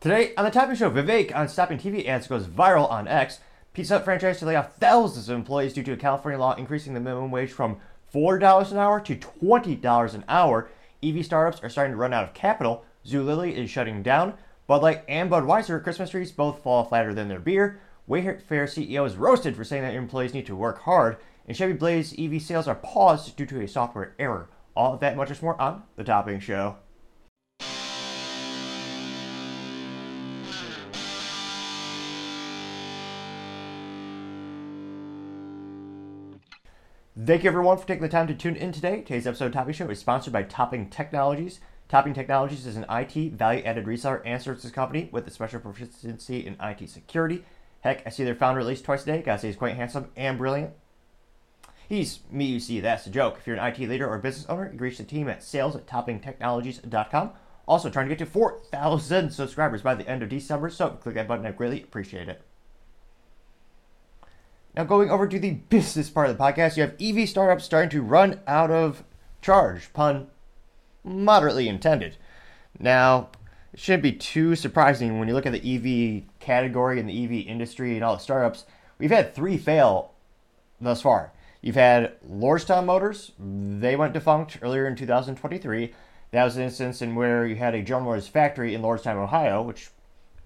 Today on the Topping Show, Vivek on stopping TV ads goes viral on X. Pizza Hut franchise to lay off thousands of employees due to a California law increasing the minimum wage from $4 an hour to $20 an hour. EV startups are starting to run out of capital. Zulily is shutting down. Bud Light and Budweiser Christmas trees both fall flatter than their beer. Wayfair CEO is roasted for saying that employees need to work hard. And Chevy Blaze EV sales are paused due to a software error. All of that and much more on The Topping Show. Thank you everyone for taking the time to tune in today. Today's episode of Topping Show is sponsored by Topping Technologies. Topping Technologies is an IT value-added reseller and services company with a special proficiency in IT security. Heck, I see their founder at least twice a day. Gotta say he's quite handsome and brilliant. He's me, you see, that's a joke. If you're an IT leader or business owner, you can reach the team at sales at toppingtechnologies.com. Also, trying to get to 4,000 subscribers by the end of December, so click that button. I greatly appreciate it. Now, going over to the business part of the podcast, you have EV startups starting to run out of charge. Pun moderately intended. Now, it shouldn't be too surprising when you look at the EV category and the EV industry and all the startups. We've had three fail thus far. You've had Lordstown Motors, they went defunct earlier in 2023. That was an instance in where you had a General Motors factory in Lordstown, Ohio, which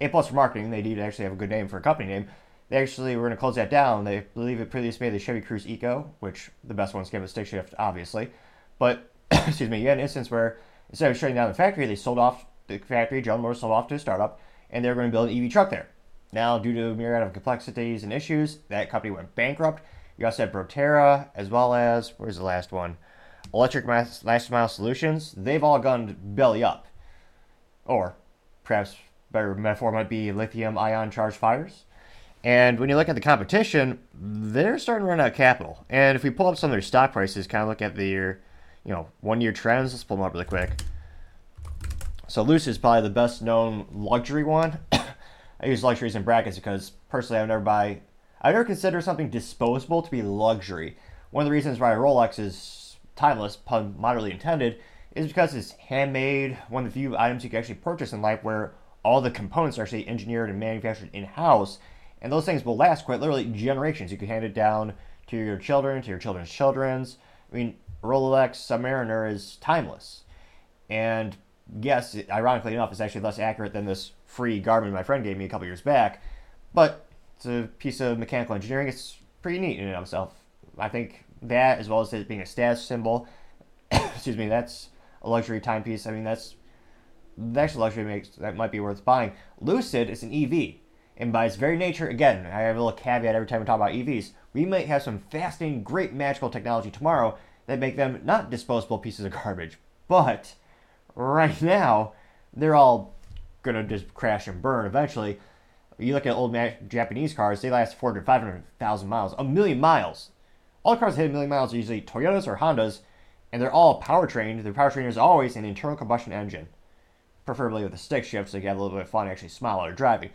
A plus for marketing. They did actually have a good name for a company name. They actually were going to close that down. They believe it previously made the Chevy Cruze Eco, which the best ones came with stick shift, obviously. But excuse me, you had an instance where instead of shutting down the factory, they sold off the factory. General Motors sold off to a startup, and they were going to build an EV truck there. Now, due to a myriad of complexities and issues, that company went bankrupt. You also had Proterra, as well as where's the last one? Electric Mass, Last Mile Solutions. They've all gone belly up, or perhaps better metaphor might be lithium ion charged fires. And when you look at the competition, they're starting to run out of capital. And if we pull up some of their stock prices, kind of look at their, you know, one-year trends. Let's pull them up really quick. So Lucid is probably the best known luxury one. I use luxuries in brackets because personally I've never buy, I never consider something disposable to be luxury. One of the reasons why Rolex is timeless, pun moderately intended, is because it's handmade. One of the few items you can actually purchase in life where all the components are actually engineered and manufactured in house and those things will last quite literally generations. You can hand it down to your children, to your children's children's. I mean, Rolex Submariner is timeless. And yes, ironically enough, it's actually less accurate than this free Garmin my friend gave me a couple years back. But it's a piece of mechanical engineering. It's pretty neat in and of itself. I think that, as well as it being a status symbol, excuse me, that's a luxury timepiece. I mean, that's that's a luxury makes that might be worth buying. Lucid is an EV. And by its very nature, again, I have a little caveat every time we talk about EVs, we might have some fascinating, great magical technology tomorrow that make them not disposable pieces of garbage. But right now, they're all going to just crash and burn eventually. You look at old Japanese cars, they last 400, 500,000 miles, a million miles. All cars that hit a million miles are usually Toyotas or Hondas, and they're all powertrained. Their powertrain is always an internal combustion engine, preferably with a stick shift so you have a little bit of fun actually smile while you're driving.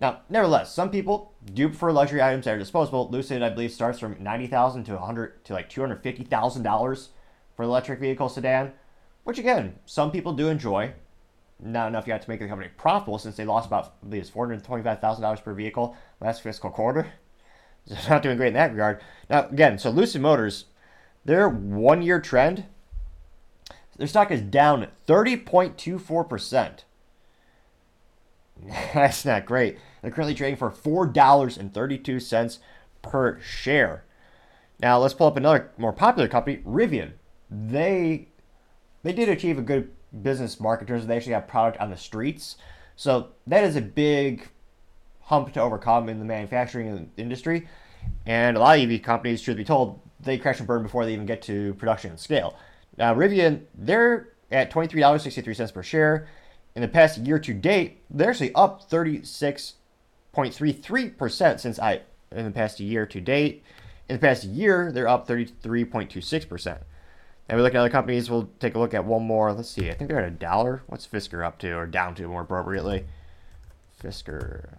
Now, nevertheless, some people do prefer luxury items that are disposable. Lucid, I believe, starts from ninety thousand to hundred to like two hundred fifty thousand dollars for electric vehicle sedan, which again, some people do enjoy. Not enough yet to make the company profitable since they lost about I believe four hundred twenty-five thousand dollars per vehicle last fiscal quarter. So not doing great in that regard. Now, again, so Lucid Motors, their one-year trend, their stock is down thirty point two four percent. That's not great. They're currently trading for $4.32 per share. Now let's pull up another more popular company, Rivian. They they did achieve a good business market in terms of they actually have product on the streets. So that is a big hump to overcome in the manufacturing industry. And a lot of EV companies, truth be told, they crash and burn before they even get to production and scale. Now Rivian, they're at $23.63 per share in the past year to date, they're actually up 36.33% since I in the past year to date. In the past year, they're up 33.26%. And we look at other companies, we'll take a look at one more. Let's see. I think they're at a dollar. What's Fisker up to, or down to more appropriately? Fisker.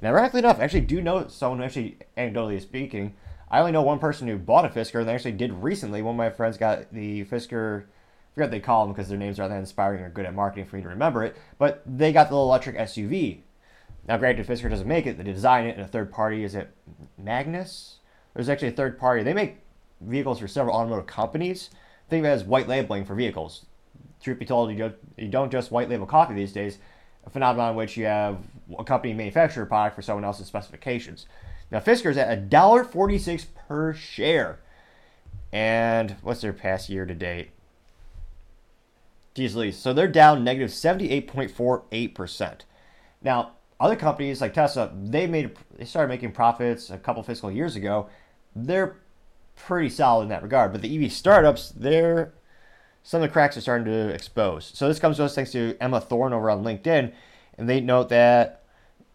Now, ironically enough, I actually do know someone actually, anecdotally speaking, I only know one person who bought a Fisker, and they actually did recently. One of my friends got the Fisker forget what they call them because their names are that inspiring or good at marketing for me to remember it. But they got the little electric SUV. Now, granted, Fisker doesn't make it; they design it, and a third party is it Magnus? There's actually a third party. They make vehicles for several automotive companies. Think of it as white labeling for vehicles. Truth be told, you don't, you don't just white label coffee these days. A phenomenon in which you have a company manufacture a product for someone else's specifications. Now, Fisker is at $1.46 per share. And what's their past year to date? Geez, so they're down negative 78.48%. Now, other companies like Tesla, they made they started making profits a couple fiscal years ago. They're pretty solid in that regard. But the EV startups, they're some of the cracks are starting to expose. So this comes to us thanks to Emma Thorn over on LinkedIn, and they note that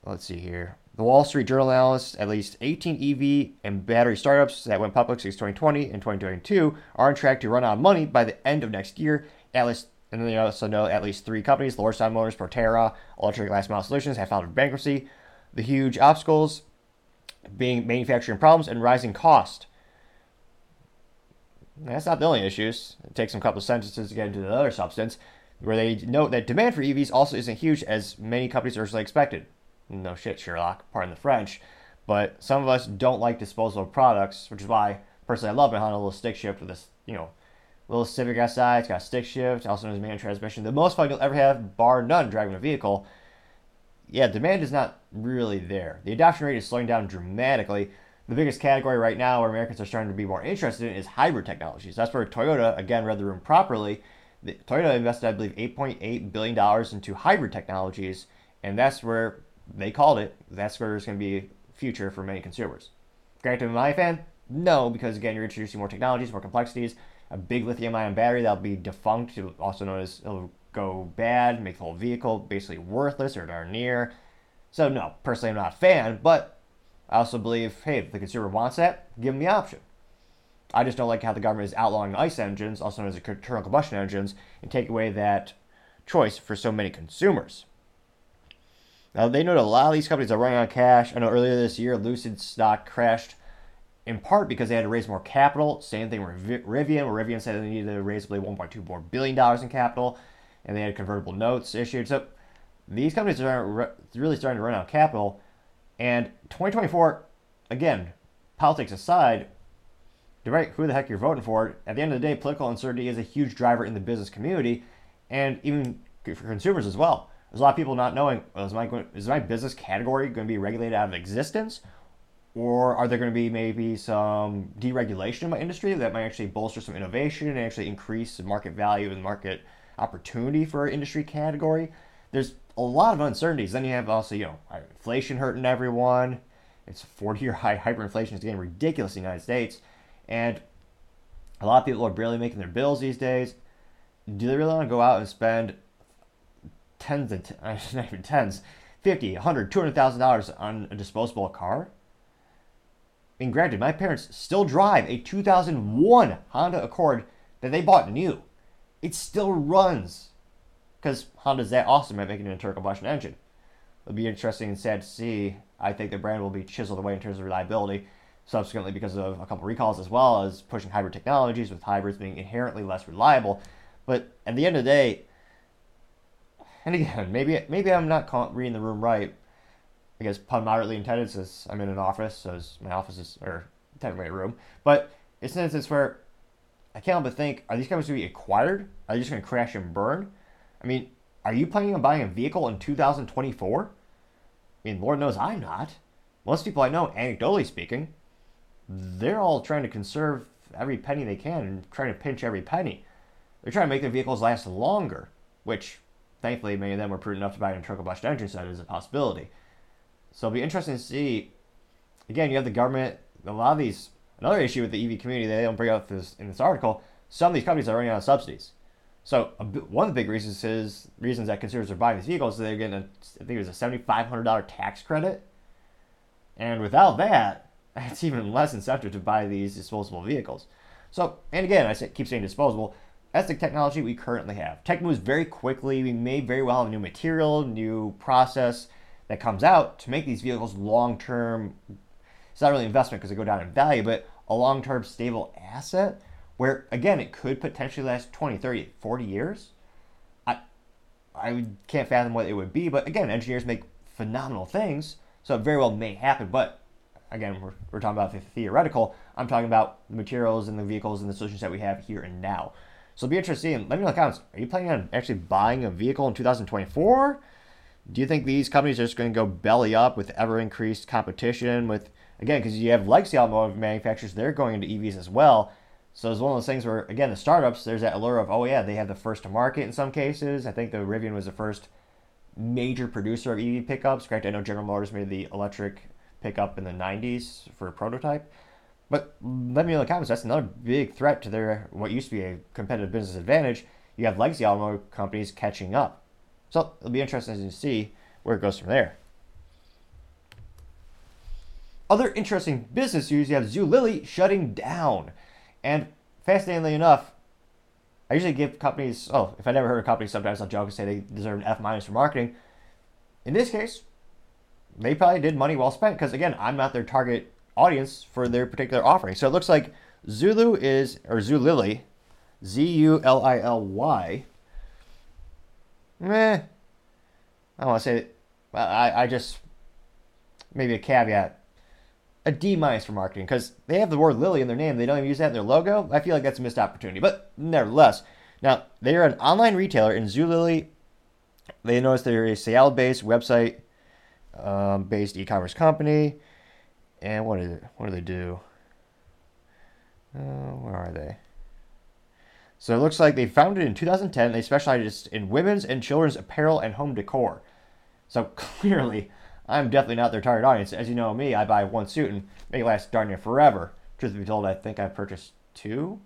let's see here. The Wall Street Journal analysts, at least 18 EV and battery startups that went public since 2020 and 2022 are on track to run out of money by the end of next year. At least, and then they also know at least three companies, Lordstown Motors, Proterra, Electric Last Mile Solutions, have filed for bankruptcy. The huge obstacles being manufacturing problems and rising cost. That's not the only issues. It takes a couple of sentences to get into the other substance, where they note that demand for EVs also isn't huge as many companies originally expected. No shit, Sherlock, pardon the French. But some of us don't like disposable products, which is why personally I love my Honda little stick shift with this, you know, little Civic Si. It's got a stick shift, also known as manual transmission. The most fun you'll ever have, bar none, driving a vehicle. Yeah, demand is not really there. The adoption rate is slowing down dramatically, the biggest category right now where Americans are starting to be more interested in is hybrid technologies. That's where Toyota, again, read the room properly. The, Toyota invested, I believe, $8.8 billion into hybrid technologies, and that's where they called it. That's where there's going to be future for many consumers. Granted, am I a fan? No, because again, you're introducing more technologies, more complexities. A big lithium-ion battery that'll be defunct, also known as it'll go bad, make the whole vehicle basically worthless or darn near. So no, personally, I'm not a fan, but I also believe, hey, if the consumer wants that, give them the option. I just don't like how the government is outlawing ICE engines, also known as internal combustion engines, and take away that choice for so many consumers. Now, they know that a lot of these companies are running out of cash. I know earlier this year, Lucid stock crashed in part because they had to raise more capital. Same thing with Rivian, where Rivian said they needed to raise, I believe, $1.24 billion in capital, and they had convertible notes issued. So these companies are really starting to run out of capital. And 2024, again, politics aside, despite who the heck you're voting for, at the end of the day, political uncertainty is a huge driver in the business community and even for consumers as well. There's a lot of people not knowing well, is, my, is my business category going to be regulated out of existence? Or are there going to be maybe some deregulation in my industry that might actually bolster some innovation and actually increase the market value and market opportunity for our industry category? There's a lot of uncertainties. Then you have also, you know, inflation hurting everyone. It's 40 year high hyperinflation is getting ridiculous in the United States. And a lot of people are barely making their bills these days. Do they really want to go out and spend tens and t- not even tens, 50, 100, 200,000 dollars on a disposable car? Mean, granted, my parents still drive a 2001 Honda Accord that they bought new. It still runs because Honda's that awesome at making an internal combustion engine. It'll be interesting and sad to see. I think the brand will be chiseled away in terms of reliability, subsequently because of a couple recalls as well as pushing hybrid technologies, with hybrids being inherently less reliable. But at the end of the day, and again, maybe maybe I'm not reading the room right. I guess pun moderately intended since I'm in an office, so my office is or technically a room. But it's an instance where I can't help but think: Are these companies going to be acquired? Are they just going to crash and burn? I mean, are you planning on buying a vehicle in 2024? I mean, Lord knows I'm not. Most people I know, anecdotally speaking, they're all trying to conserve every penny they can and trying to pinch every penny. They're trying to make their vehicles last longer, which thankfully many of them were prudent enough to buy an internal combustion engine, so that is a possibility. So it'll be interesting to see. Again, you have the government. A lot of these. Another issue with the EV community that they don't bring up this, in this article. Some of these companies are running out of subsidies. So one of the big reasons is reasons that consumers are buying these vehicles is they're getting a, I think it was a seventy five hundred dollar tax credit, and without that, it's even less incentive to buy these disposable vehicles. So and again, I say, keep saying disposable. That's the technology we currently have. Tech moves very quickly. We may very well have a new material, new process that comes out to make these vehicles long term. It's not really investment because they go down in value, but a long term stable asset where again it could potentially last 20, 30, 40 years. I I can't fathom what it would be, but again, engineers make phenomenal things, so it very well may happen. But again, we're, we're talking about the theoretical. I'm talking about the materials and the vehicles and the solutions that we have here and now. So it'll be interesting. Let me know in the comments. Are you planning on actually buying a vehicle in 2024? Do you think these companies are just going to go belly up with ever increased competition? With again, because you have legacy automotive manufacturers, they're going into EVs as well. So it's one of those things where, again, the startups, there's that allure of, oh yeah, they have the first to market in some cases. I think the Rivian was the first major producer of EV pickups. Correct? I know General Motors made the electric pickup in the 90s for a prototype. But let me know in the comments. That's another big threat to their what used to be a competitive business advantage. You have legacy automotive companies catching up. So it'll be interesting to see where it goes from there. Other interesting business news: you have Zulily shutting down, and fascinatingly enough, I usually give companies. Oh, if I never heard of companies, sometimes I'll joke and say they deserve an F minus for marketing. In this case, they probably did money well spent because again, I'm not their target audience for their particular offering. So it looks like Zulu is or Zulily, Z U L I L Y. Meh. I don't want to say. I I just maybe a caveat. A D minus for marketing because they have the word Lily in their name. They don't even use that in their logo. I feel like that's a missed opportunity. But nevertheless, now they are an online retailer in Zulily. They notice they're a Seattle-based website um, based e-commerce company. And what is it? What do they do? Uh, where are they? So it looks like they founded in 2010. They specialize in women's and children's apparel and home decor. So clearly, I'm definitely not their target audience. As you know me, I buy one suit and it last darn near forever. Truth be told, I think I purchased two.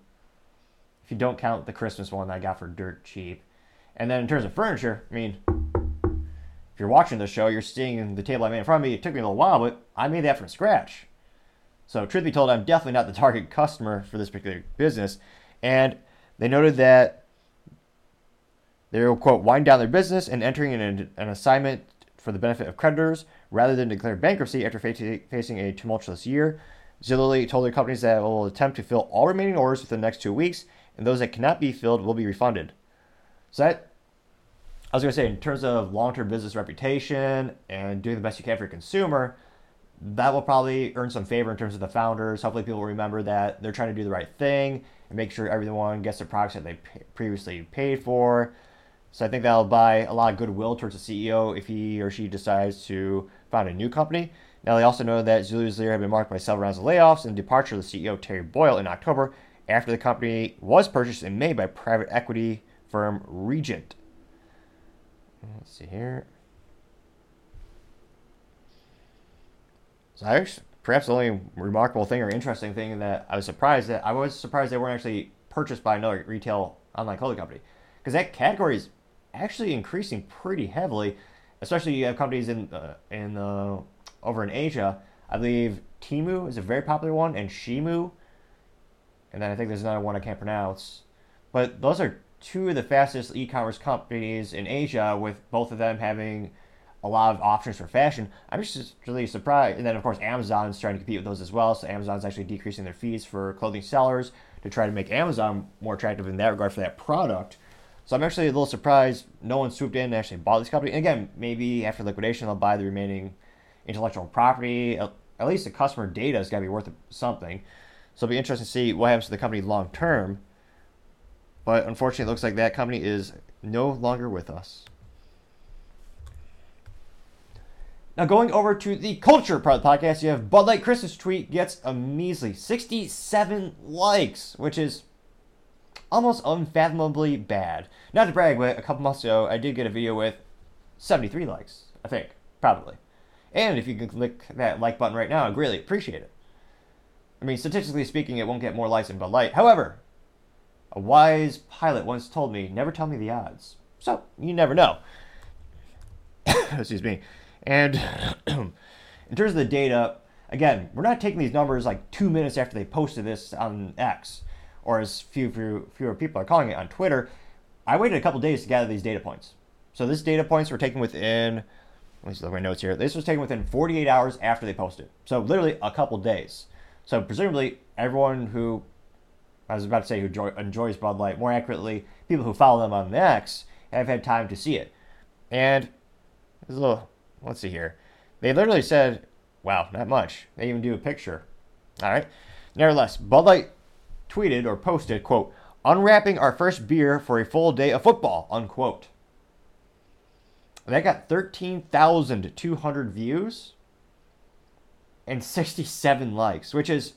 If you don't count the Christmas one that I got for dirt cheap. And then in terms of furniture, I mean, if you're watching the show, you're seeing the table I made in front of me. It took me a little while, but I made that from scratch. So, truth be told, I'm definitely not the target customer for this particular business. And they noted that they will, quote, wind down their business and entering an, an assignment for the benefit of creditors rather than declare bankruptcy after facing a tumultuous year. Zulily told their companies that it will attempt to fill all remaining orders within the next two weeks, and those that cannot be filled will be refunded. So that I was going to say, in terms of long term business reputation and doing the best you can for your consumer, that will probably earn some favor in terms of the founders. Hopefully, people remember that they're trying to do the right thing and make sure everyone gets the products that they previously paid for. So I think that'll buy a lot of goodwill towards the CEO if he or she decides to found a new company. Now, they also know that Zulus Lear have been marked by several rounds of layoffs and the departure of the CEO Terry Boyle in October after the company was purchased in May by private equity firm Regent. Let's see here. So actually, perhaps the only remarkable thing or interesting thing that I was surprised that I was surprised they weren't actually purchased by another retail online clothing company because that category is actually increasing pretty heavily. Especially you have companies in uh, in uh, over in Asia. I believe Temu is a very popular one, and Shemu, and then I think there's another one I can't pronounce. But those are two of the fastest e-commerce companies in Asia, with both of them having a lot of options for fashion. I'm just really surprised. And then, of course, Amazon's trying to compete with those as well. So Amazon's actually decreasing their fees for clothing sellers to try to make Amazon more attractive in that regard for that product. So I'm actually a little surprised no one swooped in and actually bought this company. And again, maybe after liquidation they'll buy the remaining intellectual property. At least the customer data has got to be worth something. So it'll be interesting to see what happens to the company long term. But unfortunately, it looks like that company is no longer with us. Now, going over to the culture part of the podcast, you have Bud Light Christmas tweet gets a measly 67 likes, which is almost unfathomably bad. Not to brag, but a couple months ago, I did get a video with 73 likes, I think, probably. And if you can click that like button right now, I'd appreciate it. I mean, statistically speaking, it won't get more likes than Bud Light. However, a wise pilot once told me, never tell me the odds. So, you never know. Excuse me. And in terms of the data, again, we're not taking these numbers like two minutes after they posted this on X, or as few, few fewer people are calling it on Twitter. I waited a couple days to gather these data points. So this data points were taken within, let me see my notes here. This was taken within 48 hours after they posted. So literally a couple days. So presumably everyone who I was about to say who enjoy, enjoys Bud Light. More accurately, people who follow them on X have had time to see it. And there's a little, let's see here. They literally said, wow, not much. They even do a picture. All right. Nevertheless, Bud Light tweeted or posted, quote, unwrapping our first beer for a full day of football, unquote. That got 13,200 views and 67 likes, which is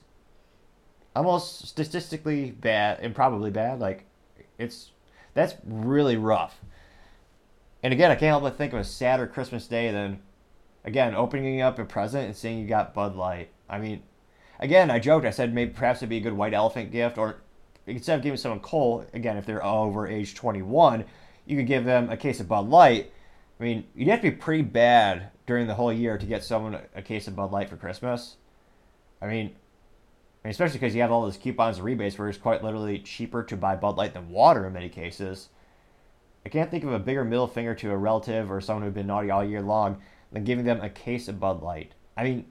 almost statistically bad and probably bad. Like, it's that's really rough. And again, I can't help but think of a sadder Christmas day than, again, opening up a present and seeing you got Bud Light. I mean, again, I joked. I said maybe perhaps it'd be a good white elephant gift, or instead of giving someone coal, again, if they're over age 21, you could give them a case of Bud Light. I mean, you'd have to be pretty bad during the whole year to get someone a case of Bud Light for Christmas. I mean, I mean especially because you have all those coupons and rebates where it's quite literally cheaper to buy Bud Light than water in many cases. I can't think of a bigger middle finger to a relative or someone who's been naughty all year long than giving them a case of Bud Light. I mean,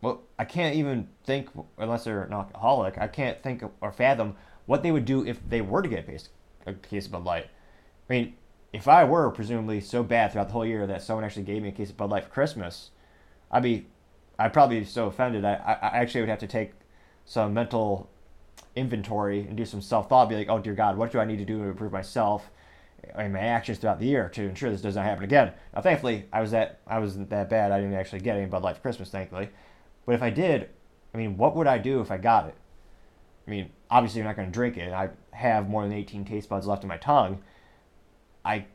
well, I can't even think, unless they're an alcoholic, I can't think or fathom what they would do if they were to get a case of Bud Light. I mean, if I were presumably so bad throughout the whole year that someone actually gave me a case of Bud Light for Christmas, I'd be, I'd probably be so offended. I, I actually would have to take some mental inventory and do some self thought. Be like, oh dear God, what do I need to do to improve myself and my actions throughout the year to ensure this does not happen again? Now, thankfully, I was that I wasn't that bad. I didn't actually get any Bud Light for Christmas, thankfully. But if I did, I mean, what would I do if I got it? I mean, obviously, you're not going to drink it. I have more than 18 taste buds left in my tongue. I,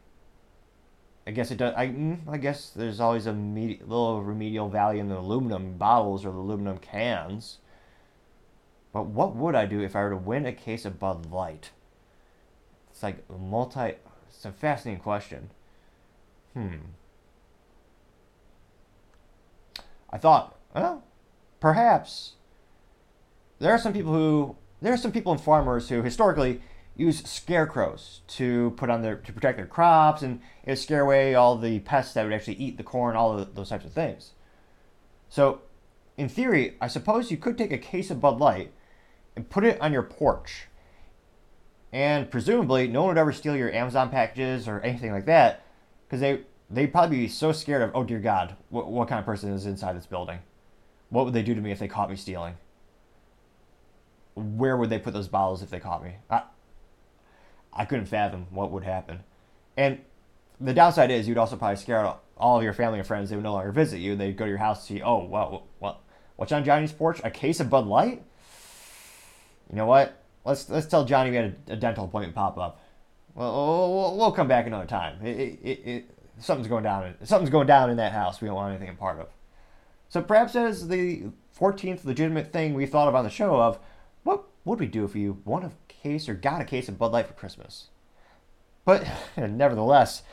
I guess it does. I, mm, I guess there's always a med- little remedial value in the aluminum bottles or the aluminum cans. But what would I do if I were to win a case of Bud Light? It's like multi. It's a fascinating question. Hmm. I thought, well, perhaps there are some people who there are some people and farmers who historically use scarecrows to put on their to protect their crops and know, scare away all the pests that would actually eat the corn, all of those types of things. So, in theory, I suppose you could take a case of Bud Light and put it on your porch. And presumably, no one would ever steal your Amazon packages or anything like that because they they'd probably be so scared of, oh dear God, what, what kind of person is inside this building? What would they do to me if they caught me stealing? Where would they put those bottles if they caught me? I, I couldn't fathom what would happen. And the downside is you'd also probably scare out all of your family and friends. They would no longer visit you. They'd go to your house to see, oh, well, well, what's on Johnny's porch? A case of Bud Light? You know what? Let's let's tell Johnny we had a, a dental appointment pop up. Well, we'll, we'll come back another time. It, it, it, something's going down. Something's going down in that house. We don't want anything a part of. So perhaps that is the 14th legitimate thing we thought of on the show of what would we do if you won a case or got a case of Bud Light for Christmas? But nevertheless,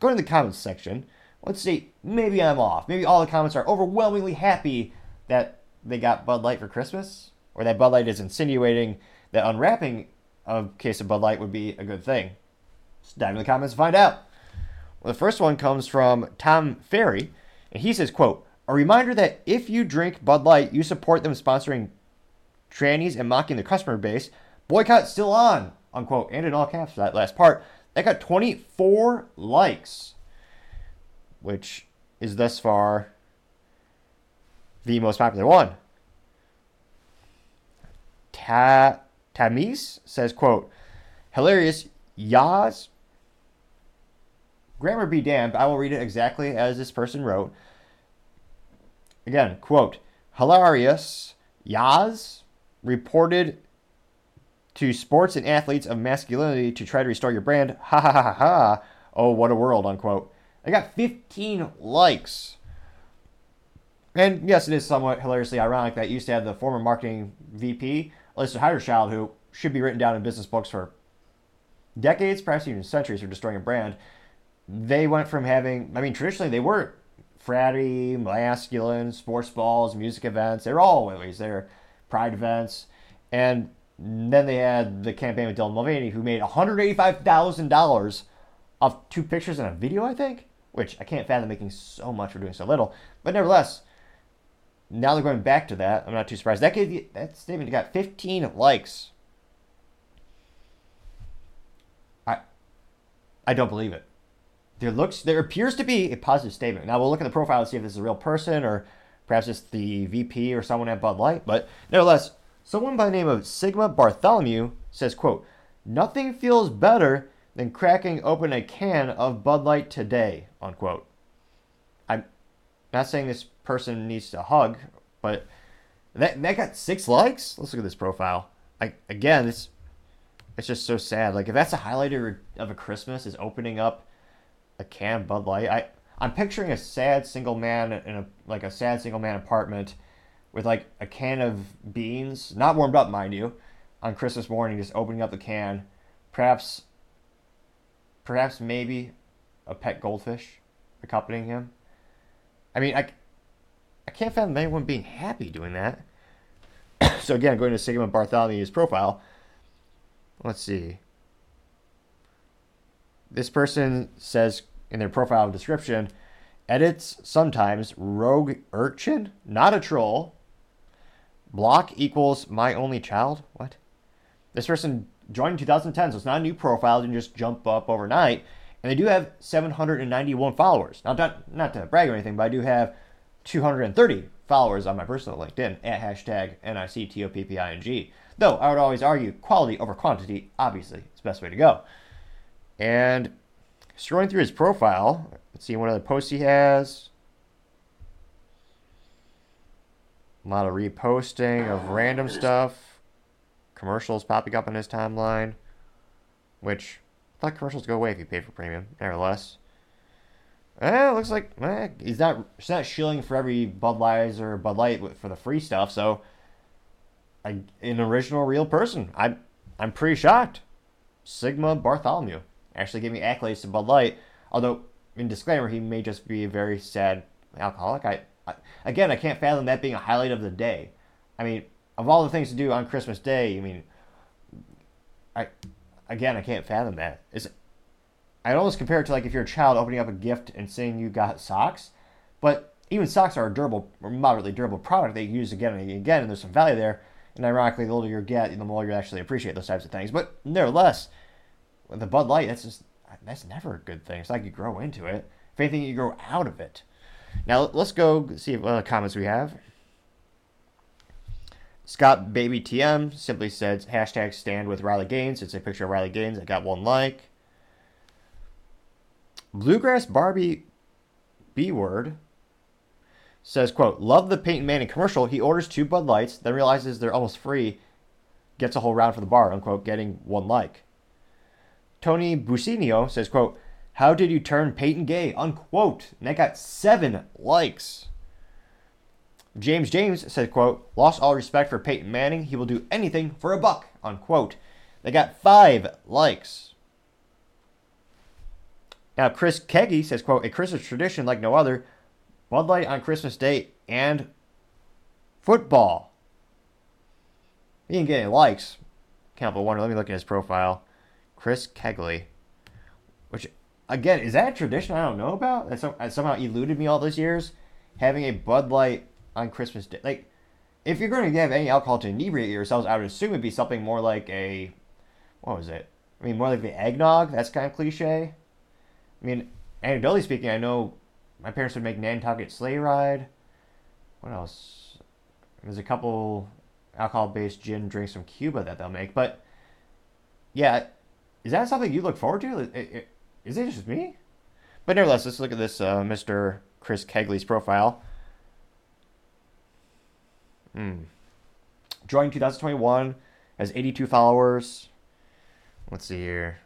go to the comments section. Let's see, maybe I'm off. Maybe all the comments are overwhelmingly happy that they got Bud Light for Christmas, or that Bud Light is insinuating that unwrapping a case of Bud Light would be a good thing. Let's dive into the comments and find out. Well, the first one comes from Tom Ferry, and he says, quote, a reminder that if you drink Bud Light, you support them sponsoring trannies and mocking the customer base. Boycott still on, unquote, and in all caps that last part. That got 24 likes, which is thus far the most popular one. Ta- Tamis says, quote, hilarious, yas. Grammar be damned, I will read it exactly as this person wrote. Again, quote, hilarious Yaz reported to sports and athletes of masculinity to try to restore your brand. Ha ha ha ha. Oh, what a world, unquote. I got 15 likes. And yes, it is somewhat hilariously ironic that you used to have the former marketing VP, Alissa Heinerscheid, who should be written down in business books for decades, perhaps even centuries, for destroying a brand. They went from having, I mean, traditionally they were fratty, masculine, sports balls, music events. They're all always there, pride events. And then they had the campaign with Dylan Mulvaney, who made $185,000 off two pictures and a video, I think, which I can't fathom making so much for doing so little. But nevertheless, now they're going back to that. I'm not too surprised. That gave, that statement got 15 likes. I I don't believe it. There looks there appears to be a positive statement. Now we'll look at the profile and see if this is a real person or perhaps it's the VP or someone at Bud Light. But nevertheless, someone by the name of Sigma Bartholomew says, "quote Nothing feels better than cracking open a can of Bud Light today." Unquote. I'm not saying this person needs to hug, but that that got six likes. Let's look at this profile. I again, it's it's just so sad. Like if that's a highlight of a Christmas is opening up a can Bud Light. I I'm picturing a sad single man in a like a sad single man apartment with like a can of beans, not warmed up, mind you, on Christmas morning, just opening up the can, perhaps, perhaps maybe a pet goldfish accompanying him. I mean, I, I can't fathom anyone being happy doing that. so again, going to Sigma Bartholomew's profile, let's see. This person says in their profile description, edits sometimes rogue urchin, not a troll. Block equals my only child. What? This person joined in 2010, so it's not a new profile. Didn't just jump up overnight. And they do have 791 followers. Now, not, not to brag or anything, but I do have 230 followers on my personal LinkedIn at hashtag N-I-C-T-O-P-P-I-N-G. Though I would always argue quality over quantity, obviously, it's the best way to go. And scrolling through his profile, let's see what other posts he has. A lot of reposting of random stuff. Commercials popping up on his timeline. Which, I thought commercials go away if you paid for premium, nevertheless. Eh, looks like eh, he's not he's not shilling for every Bud Light or Bud Light for the free stuff. So, I, an original, real person. I'm I'm pretty shocked. Sigma Bartholomew actually gave me accolades to Bud Light. Although, in disclaimer, he may just be a very sad alcoholic. I, I again, I can't fathom that being a highlight of the day. I mean, of all the things to do on Christmas Day, I mean, I again, I can't fathom that. I almost compare it to like if you're a child opening up a gift and saying you got socks, but even socks are a durable, or moderately durable product they use again and again, and there's some value there. And ironically, the older you get, the more you actually appreciate those types of things. But nevertheless, with the Bud Light, that's just that's never a good thing. It's like you grow into it. If anything, you grow out of it. Now let's go see what uh, other comments we have. Scott Baby TM simply says hashtag stand with Riley Gaines. It's a picture of Riley Gaines. I got one like. Bluegrass Barbie B word says, quote, love the Peyton Manning commercial. He orders two Bud Lights, then realizes they're almost free, gets a whole round for the bar, unquote, getting one like. Tony Bucinio says, quote, How did you turn Peyton gay? Unquote. And that got seven likes. James James said, quote, Lost all respect for Peyton Manning. He will do anything for a buck. Unquote. They got five likes. Now, Chris Keggy says, quote, A Christmas tradition like no other. Bud Light on Christmas Day and football. He didn't get any likes. Can't but wonder. Let me look at his profile. Chris Kegley, which again is that a tradition I don't know about that, that somehow eluded me all those years. Having a Bud Light on Christmas Day, like if you're going to have any alcohol to inebriate yourselves, I would assume it'd be something more like a what was it? I mean, more like the eggnog. That's kind of cliche. I mean, anecdotally speaking, I know my parents would make Nantucket sleigh ride. What else? There's a couple alcohol-based gin drinks from Cuba that they'll make, but yeah, is that something you look forward to? Is it just me? But nevertheless, let's look at this uh, Mr. Chris Kegley's profile. Hmm. Joined 2021, has 82 followers. Let's see here.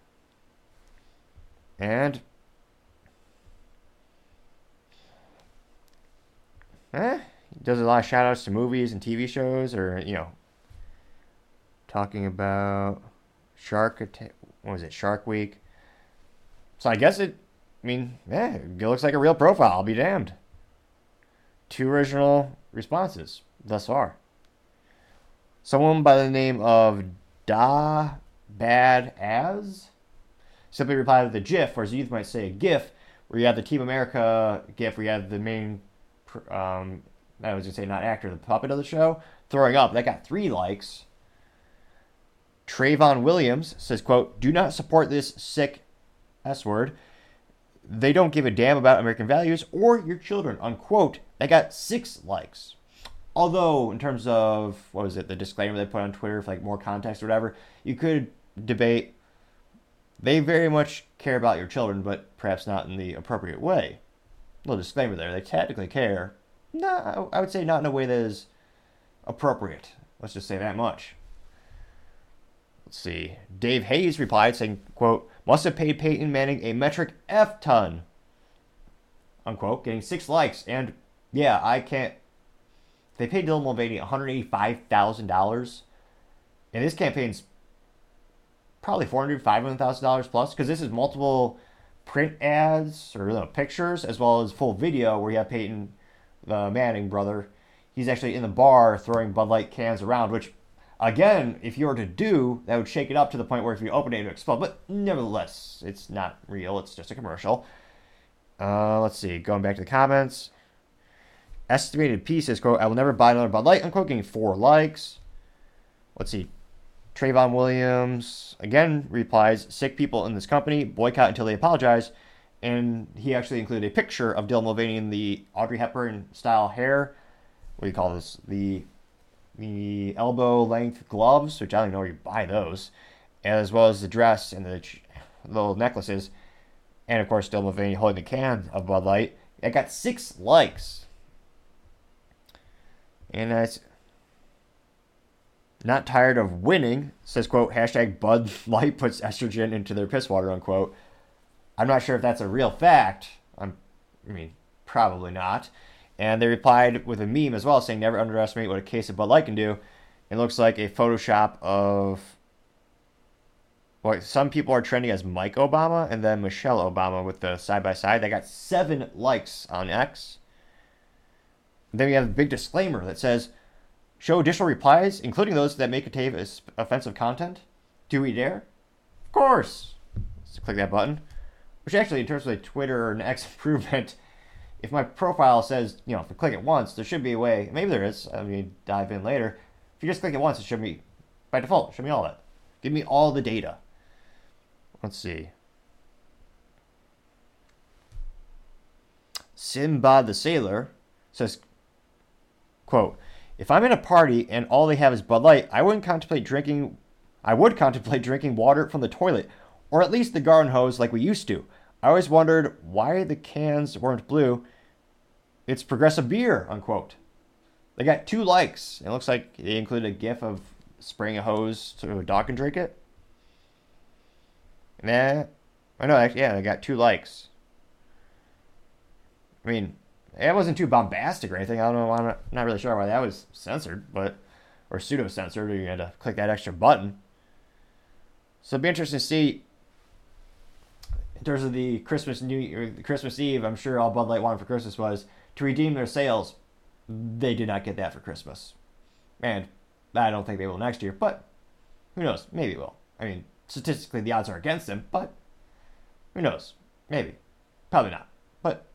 And eh, does a lot of shout outs to movies and TV shows or, you know, talking about Shark Attack what was it, Shark Week. So I guess it, I mean, yeah, it looks like a real profile. I'll be damned. Two original responses thus far. Someone by the name of Da Bad As simply replied with a GIF, or as youth might say, a GIF, where you have the Team America GIF, where you have the main, um, I was to say not actor, the puppet of the show, throwing up. That got three likes. Trayvon Williams says, quote, do not support this sick S word. They don't give a damn about American values or your children, unquote. That got six likes. Although, in terms of, what was it, the disclaimer they put on Twitter for like more context or whatever, you could debate they very much care about your children, but perhaps not in the appropriate way. Little disclaimer there. They technically care. No, I would say not in a way that is appropriate. Let's just say that much. Let's see. Dave Hayes replied saying, quote, must have paid Peyton Manning a metric F ton. Unquote, getting six likes. And yeah, I can't. They paid Dylan Mulvaney $185,000. And this campaign's probably $400,000, $500,000 plus because this is multiple print ads or know, pictures as well as full video where you have Peyton, the Manning brother. He's actually in the bar throwing Bud Light cans around, which Again, if you were to do, that would shake it up to the point where if you open it, it would explode. But nevertheless, it's not real. It's just a commercial. Uh, let's see. Going back to the comments. Estimated pieces, quote, I will never buy another Bud Light, unquote, getting four likes. Let's see. Trayvon Williams, again, replies, sick people in this company, boycott until they apologize. And he actually included a picture of Dylan Mulvaney in the Audrey Hepburn style hair. What do you call this? The the elbow length gloves, which I don't even know where you buy those, as well as the dress and the little necklaces, and of course, Dylan Mulvaney holding the can of Bud Light. It got six likes. And that's not tired of winning, says, quote, hashtag Bud Light puts estrogen into their piss water, unquote. I'm not sure if that's a real fact. I'm, I mean, probably not. And they replied with a meme as well, saying, "Never underestimate what a case of Bud Light can do." It looks like a Photoshop of what some people are trending as Mike Obama and then Michelle Obama with the side by side. They got seven likes on X. Then we have a big disclaimer that says, "Show additional replies, including those that may contain offensive content." Do we dare? Of course. Let's click that button. Which actually, in terms of like Twitter and X improvement, if my profile says, you know, if I click it once, there should be a way, maybe there is, I mean, dive in later. If you just click it once, it should be, by default, show me all that. Give me all the data. Let's see. Simba the Sailor says, quote, if I'm in a party and all they have is Bud Light, I wouldn't contemplate drinking, I would contemplate drinking water from the toilet, or at least the garden hose like we used to. I always wondered why the cans weren't blue. It's progressive beer, unquote. They got two likes. It looks like they included a gif of spraying a hose to a dog and drink it. Nah. Oh, I know, yeah, they got two likes. I mean, it wasn't too bombastic or anything. I don't know. I'm not, really sure why that was censored, but or pseudo censored. Or you had to click that extra button. So it'd be interesting to see in terms of the Christmas New Christmas Eve, I'm sure all Bud Light wanted for Christmas was to redeem their sales. They did not get that for Christmas, and I don't think they will next year. But who knows? Maybe will. I mean, statistically, the odds are against them, but who knows? Maybe, probably not. But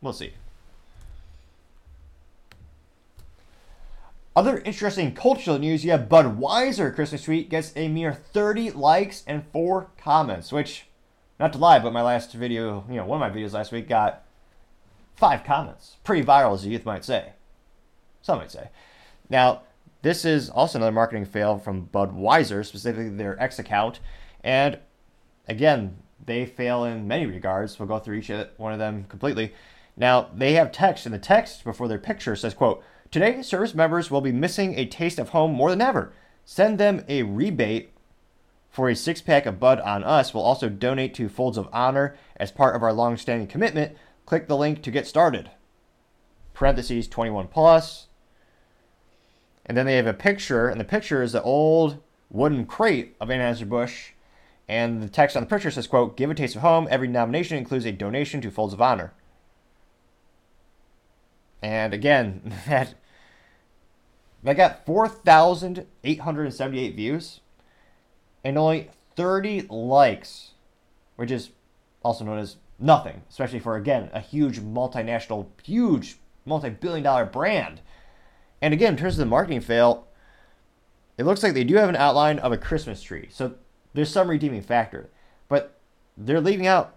we'll see. Other interesting cultural news, you have Budweiser Christmas tweet gets a mere 30 likes and 4 comments, which not to lie, but my last video, you know, one of my videos last week got five comments. Pretty viral, as the youth might say. Some might say. Now, this is also another marketing fail from Budweiser, specifically their X account. And again, they fail in many regards. We'll go through each one of them completely. Now, they have text, and the text before their picture says, quote, Today, service members will be missing a taste of home more than ever. Send them a rebate for a six pack of Bud on Us. We'll also donate to Folds of Honor as part of our long standing commitment. Click the link to get started. Parentheses 21 plus. And then they have a picture, and the picture is the old wooden crate of Anheuser-Busch. And the text on the picture says, quote, give a taste of home. Every nomination includes a donation to Folds of Honor. And again, that, that got 4,878 views and only 30 likes, which is also known as nothing, especially for, again, a huge multinational, huge multi billion dollar brand. And again, in terms of the marketing fail, it looks like they do have an outline of a Christmas tree. So there's some redeeming factor. But they're leaving out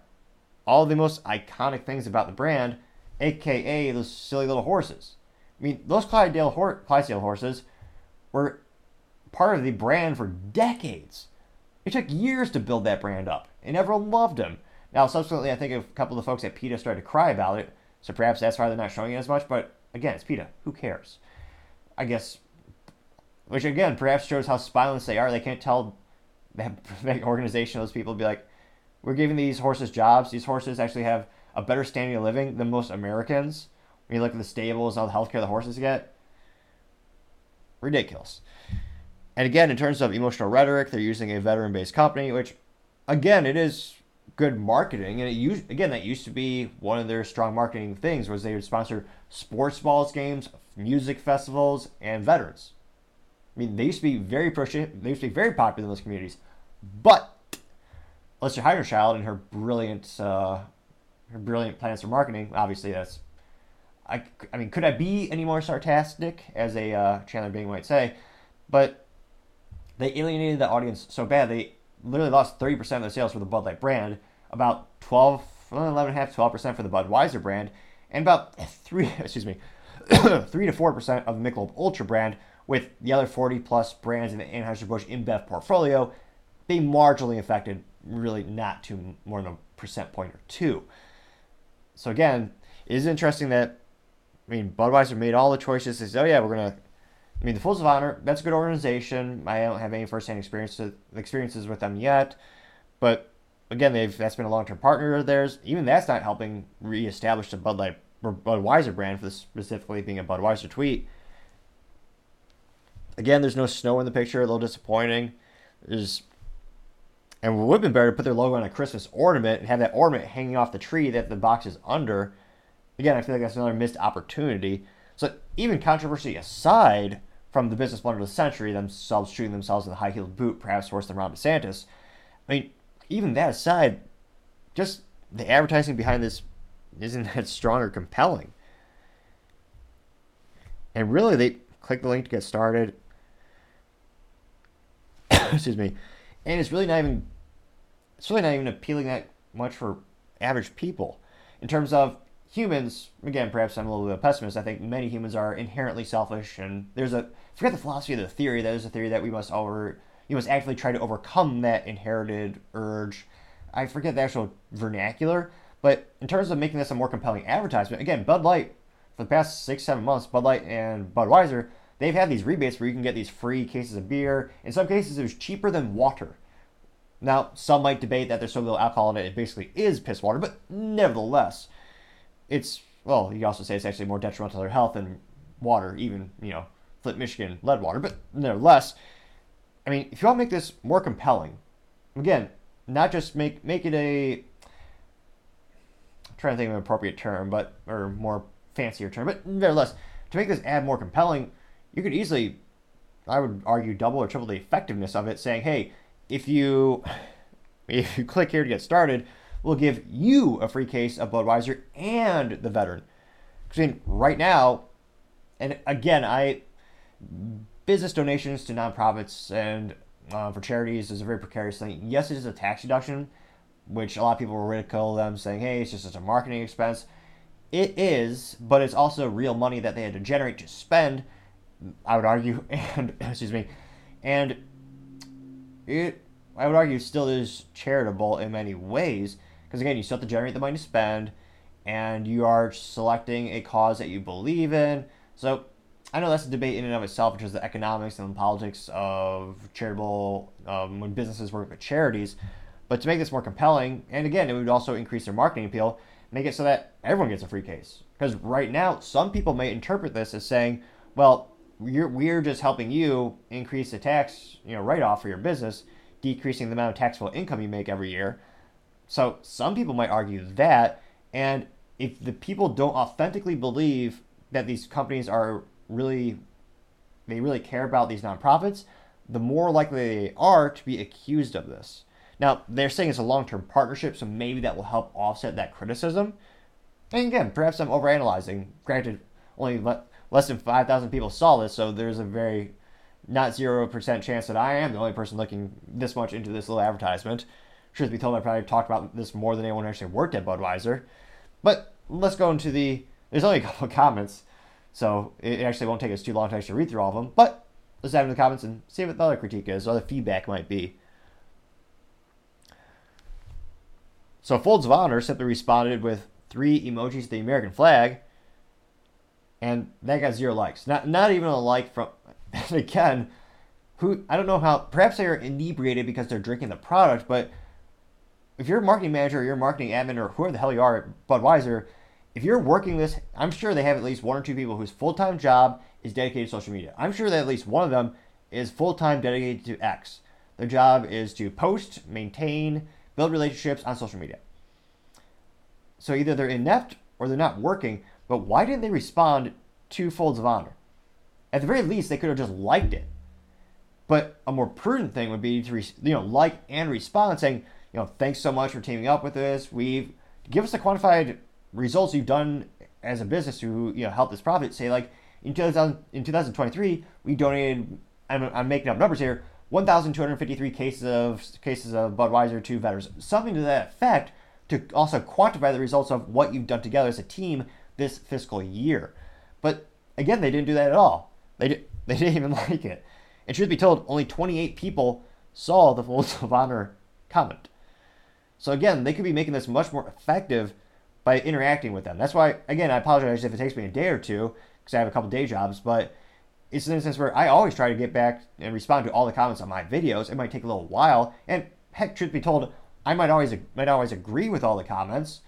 all the most iconic things about the brand, aka those silly little horses. I mean, those Clydesdale, Clydesdale horses were part of the brand for decades. It took years to build that brand up, and everyone loved them. Now, subsequently, I think a couple of the folks at PETA started to cry about it, so perhaps that's why they're not showing it as much. But again, it's PETA. Who cares? I guess, which again, perhaps shows how spineless they are. They can't tell that organization, those people, be like, we're giving these horses jobs. These horses actually have a better standard of living than most Americans. When you look at the stables and all the health care the horses get, ridiculous. And again, in terms of emotional rhetoric, they're using a veteran-based company, which, again, it is good marketing. And it used, again, that used to be one of their strong marketing things was they would sponsor sports balls games, music festivals, and veterans. I mean, they used to be very They used to be very popular in those communities. But Alissa Heinerscheid and her brilliant, uh, brilliant plans for marketing. Obviously, that's. I, I mean, could I be any more sarcastic, as a uh, Chandler Bing might say? But they alienated the audience so bad they literally lost 30% of their sales for the Bud Light brand, about 12, 11.5, 12% for the Budweiser brand, and about 3, excuse me, 3 to 4% of the Michelob Ultra brand, with the other 40 plus brands in the Anheuser-Busch InBev portfolio being marginally affected, really not to more than a percent point or two. So again, it is interesting that I mean Budweiser made all the choices. Said, "Oh yeah, we're gonna I mean, the Folds of Honor, that's a good organization. I don't have any firsthand experience experiences with them yet, but again, they've that's been a long term partner of theirs. Even that's not helping reestablish the Bud Light Budweiser brand for this specifically being a Budweiser tweet. Again, there's no snow in the picture, a little disappointing. There's and it would have been better to put their logo on a Christmas ornament and have that ornament hanging off the tree that the box is under. Again, I feel like that's another missed opportunity. So even controversy aside from the business blunder of the century, themselves shooting themselves in the high heeled boot, perhaps worse than Ron DeSantis. I mean, even that aside, just the advertising behind this isn't that strong or compelling. And really, they click the link to get started. Excuse me. And it's really not even it's really not even appealing that much for average people in terms of humans, again, perhaps I'm a little bit of a pessimist. I think many humans are inherently selfish, and there's a forget the philosophy of the theory. That is a theory that we must over you must actively try to overcome that inherited urge. I forget the actual vernacular, but in terms of making this a more compelling advertisement, again, Bud Light for the past six seven months, Bud Light and Budweiser, they've had these rebates where you can get these free cases of beer. In some cases, it was cheaper than water. Now, some might debate that there's so little alcohol in it, it basically is piss water, but nevertheless, it's well, you also say it's actually more detrimental to their health than water, even you know Flint, Michigan lead water. But nevertheless, I mean, if you want to make this more compelling, again, not just make make it a I'm trying to think of an appropriate term, but or more fancier term, but nevertheless, to make this ad more compelling, you could easily, I would argue, double or triple the effectiveness of it, saying, hey, if you if you click here to get started we'll give you a free case of Budweiser and the veteran. Because right now, and again, I business donations to nonprofits and uh, for charities is a very precarious thing. Yes, it is a tax deduction, which a lot of people will ridicule them, saying, "Hey, it's just a marketing expense." It is, but it's also real money that they had to generate to spend. I would argue, and excuse me, and it I would argue still is charitable in many ways because again, you still have to generate the money to spend, and you are selecting a cause that you believe in. So I know that's a debate in and of itself, which is the economics and the politics of charitable um, when businesses work with charities. But to make this more compelling, and again, it would also increase their marketing appeal, make it so that everyone gets a free case. Because right now, some people may interpret this as saying, well, we're, we're just helping you increase the tax you know write off for your business, decreasing the amount of taxable income you make every year. So some people might argue that, and if the people don't authentically believe that these companies are really, they really care about these nonprofits, the more likely they are to be accused of this. Now, they're saying it's a long term partnership, so maybe that will help offset that criticism. And again, perhaps I'm overanalyzing. Granted, only less than 5,000 people saw this, so there's a very not 0% chance that I am the only person looking this much into this little advertisement Truth be told, I probably talked about this more than anyone actually worked at Budweiser. But let's go into the. There's only a couple of comments, so it actually won't take us too long to actually read through all of them. But let's dive into the comments and see what the other critique is, or the feedback might be. So Folds of Honor simply responded with three emojis to the American flag, and that got zero likes. Not not even a like from. again, who I don't know how. Perhaps they are inebriated because they're drinking the product, but if you're a marketing manager, or you're a marketing admin, or whoever the hell you are at Budweiser, if you're working this, I'm sure they have at least one or two people whose full time job is dedicated to social media. I'm sure that at least one of them is full time dedicated to X. Their job is to post, maintain, build relationships on social media. So either they're inept or they're not working, but why didn't they respond to Folds of Honor? At the very least, they could have just liked it. But a more prudent thing would be to you know like and respond saying, you know, thanks so much for teaming up with us. We've give us the quantified results you've done as a business to you know help this profit. Say like in 2000 in 2023, we donated. I'm, I'm making up numbers here. 1,253 cases of cases of Budweiser to veterans. Something to that effect to also quantify the results of what you've done together as a team this fiscal year. But again, they didn't do that at all. They did, they didn't even like it. And truth be told, only 28 people saw the Folds of Honor comment. So again, they could be making this much more effective by interacting with them. That's why, again, I apologize if it takes me a day or two because I have a couple day jobs, but it's an instance where I always try to get back and respond to all the comments on my videos. It might take a little while, and heck, truth be told, I might always might always agree with all the comments,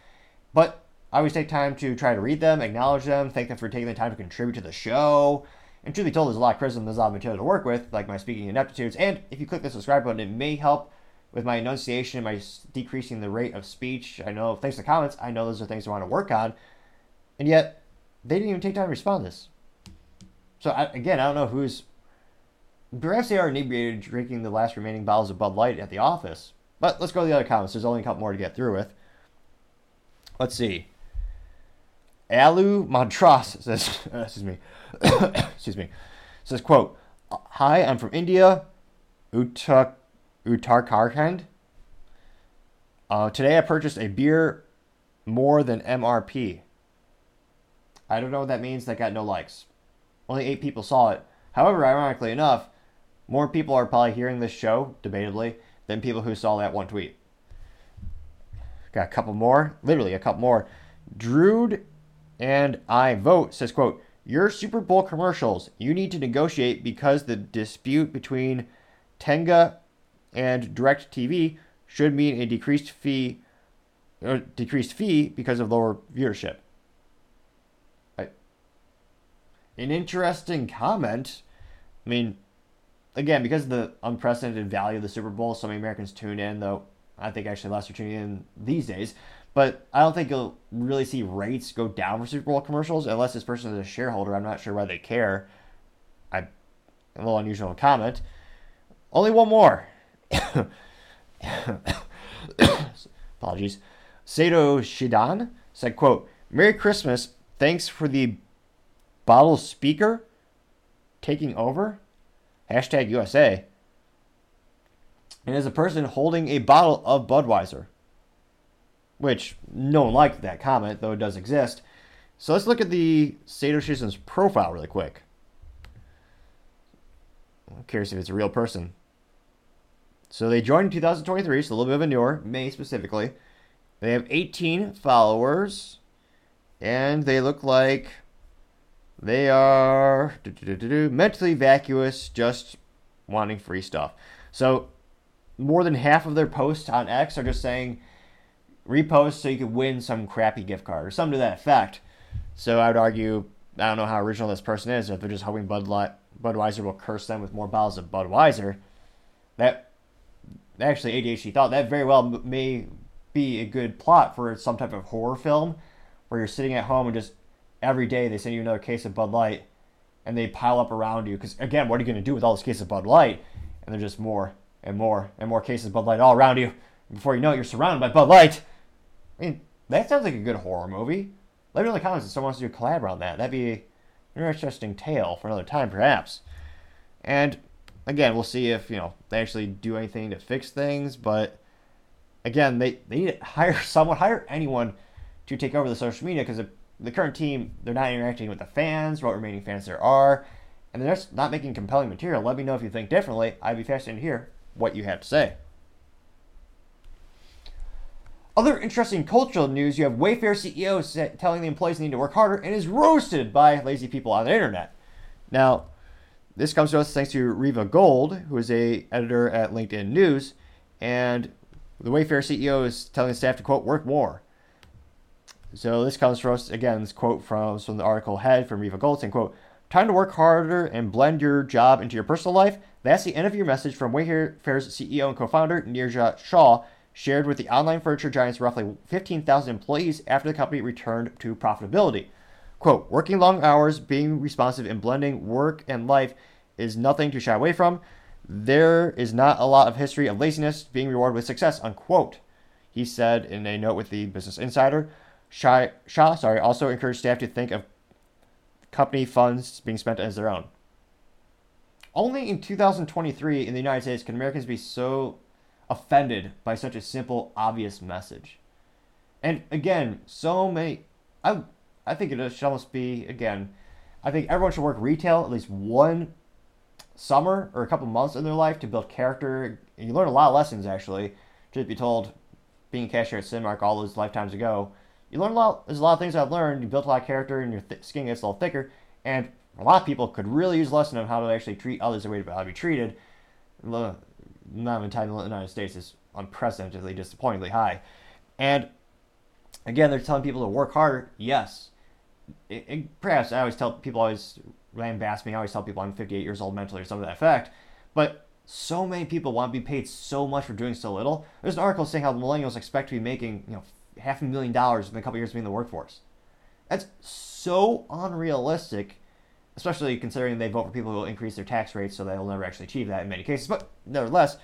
but I always take time to try to read them, acknowledge them, thank them for taking the time to contribute to the show. And truth be told, there's a lot of criticism, there's a lot of material to work with, like my speaking ineptitudes. And if you click the subscribe button, it may help with my enunciation, and my decreasing the rate of speech. I know, thanks to the comments, I know those are things I want to work on. And yet, they didn't even take time to respond to this. So I, again, I don't know who's. Perhaps they are inebriated drinking the last remaining bottles of Bud Light at the office. But let's go to the other comments. There's only a couple more to get through with. Let's see. Alu Madras says, excuse me, excuse me, says, quote, Hi, I'm from India, Uttar, Uttarakhand. Uh, today I purchased a beer more than MRP. I don't know what that means. That got no likes. Only eight people saw it. However, ironically enough, more people are probably hearing this show, debatably, than people who saw that one tweet. Got a couple more, literally a couple more. Drude and I vote says, quote, your Super Bowl commercials, you need to negotiate because the dispute between Tegna and DirecTV should mean a decreased fee or decreased fee because of lower viewership an interesting comment. I mean, again, because of the unprecedented value of the Super Bowl, so many Americans tune in, though I think actually less are tuning in these days. But I don't think you'll really see rates go down for Super Bowl commercials unless this person is a shareholder. I'm not sure why they care. I a little unusual comment. Only one more. Apologies. Sato Shidan said, quote, Merry Christmas. Thanks for the Bottle speaker taking over. Hashtag USA. And as a person holding a bottle of Budweiser. Which no one liked that comment, though it does exist. So let's look at the Sato Shizen's profile really quick. I'm curious if it's a real person. So they joined in 2023, so a little bit of a newer, May specifically. They have 18 followers, and they look like they are mentally vacuous, just wanting free stuff. So more than half of their posts on X are just saying repost so you could win some crappy gift card or something to that effect. So I would argue I don't know how original this person is. If they're just hoping Bud Light, Budweiser will curse them with more bottles of Budweiser, that actually ADHD thought that very well may be a good plot for some type of horror film where you're sitting at home and just every day they send you another case of Bud Light and they pile up around you. Because, again, what are you going to do with all those cases of Bud Light? And there's just more and more and more cases of Bud Light all around you. And before you know it, you're surrounded by Bud Light. I mean, that sounds like a good horror movie. Let me know in the comments if someone wants to do a collab around that. That'd be an interesting tale for another time, perhaps. And again, we'll see if you know they actually do anything to fix things. But again, they, they need to hire someone, hire anyone to take over the social media because the, the current team, they're not interacting with the fans, what remaining fans there are, and they're just not making compelling material. Let me know if you think differently. I'd be fascinated to hear what you have to say. Other interesting cultural news you have Wayfair CEO telling the employees they need to work harder and is roasted by lazy people on the internet. Now, this comes to us thanks to Riva Gold, who is a editor at LinkedIn News, and the Wayfair CEO is telling the staff to quote work more. So this comes from us again. This quote from from the article head from Riva Gold saying quote Time to work harder and blend your job into your personal life. That's the end of your message from Wayfair's CEO and co-founder Niraj Shah shared with the online furniture giant's roughly 15,000 employees after the company returned to profitability. Quote, working long hours, being responsive, and blending work and life is nothing to shy away from. There is not a lot of history of laziness being rewarded with success, unquote. He said in a note with the Business Insider. Shah, sorry, also encouraged staff to think of company funds being spent as their own. Only in 2023 in the United States can Americans be so offended by such a simple, obvious message. And again, so many. I I think it should almost be again. I think everyone should work retail at least one summer or a couple months in their life to build character. And you learn a lot of lessons actually. Truth be told, being a cashier at Cinemark all those lifetimes ago, you learn a lot. There's a lot of things I've learned. You built a lot of character, and your th- skin gets a little thicker. And a lot of people could really use a lesson on how to actually treat others the way to be treated amount of time in the United States is unprecedentedly disappointingly high. And again, they're telling people to work harder. Yes. It, it, perhaps I always tell people, always lambast me, I always tell people I'm 58 years old mentally or something to that effect. But so many people want to be paid so much for doing so little. There's an article saying how millennials expect to be making, you know, half a million dollars in a couple years of being in the workforce. That's so unrealistic especially considering they vote for people who will increase their tax rates, so they'll never actually achieve that in many cases. But nevertheless,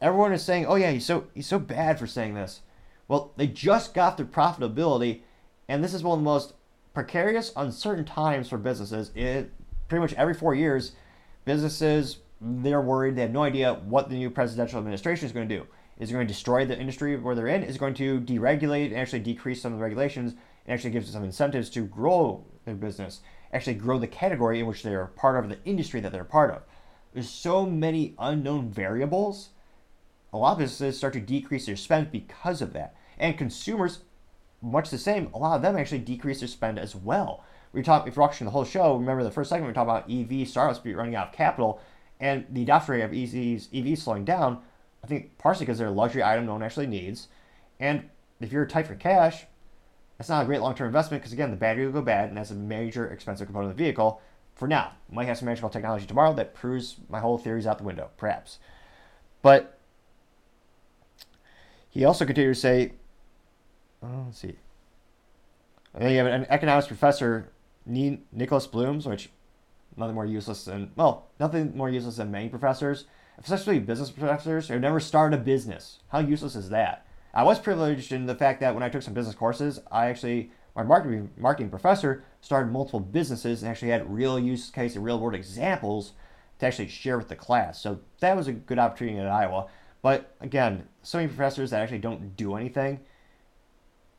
everyone is saying, "Oh yeah, he's so he's so bad for saying this." Well, they just got their profitability, and this is one of the most precarious, uncertain times for businesses. It pretty much every four years, businesses they're worried. They have no idea what the new presidential administration is going to do. Is it going to destroy the industry where they're in? Is it going to deregulate and actually decrease some of the regulations and actually give some incentives to grow their business? Actually grow the category in which they're part of, the industry that they're part of. There's so many unknown variables. A lot of businesses start to decrease their spend because of that. And consumers, much the same, a lot of them actually decrease their spend as well. We talked, if you're watching the whole show, remember the first segment we talked about EV startups running out of capital and the adoption rate of EVs, EVs slowing down. I think partially because they're a luxury item no one actually needs. And if you're tight for cash, that's not a great long term investment because, again, the battery will go bad, and that's a major expensive component of the vehicle. For now, might have some magical technology tomorrow that proves my whole theories out the window, perhaps. But he also continued to say, oh, let's see. And then you have an economics professor, Nicholas Blooms, which nothing more useless than, well, nothing more useless than many professors, especially business professors who never started a business. How useless is that? I was privileged in the fact that when I took some business courses, I actually my marketing marketing professor started multiple businesses and actually had real use case and real world examples to actually share with the class. So that was a good opportunity at Iowa. But again, so many professors that actually don't do anything.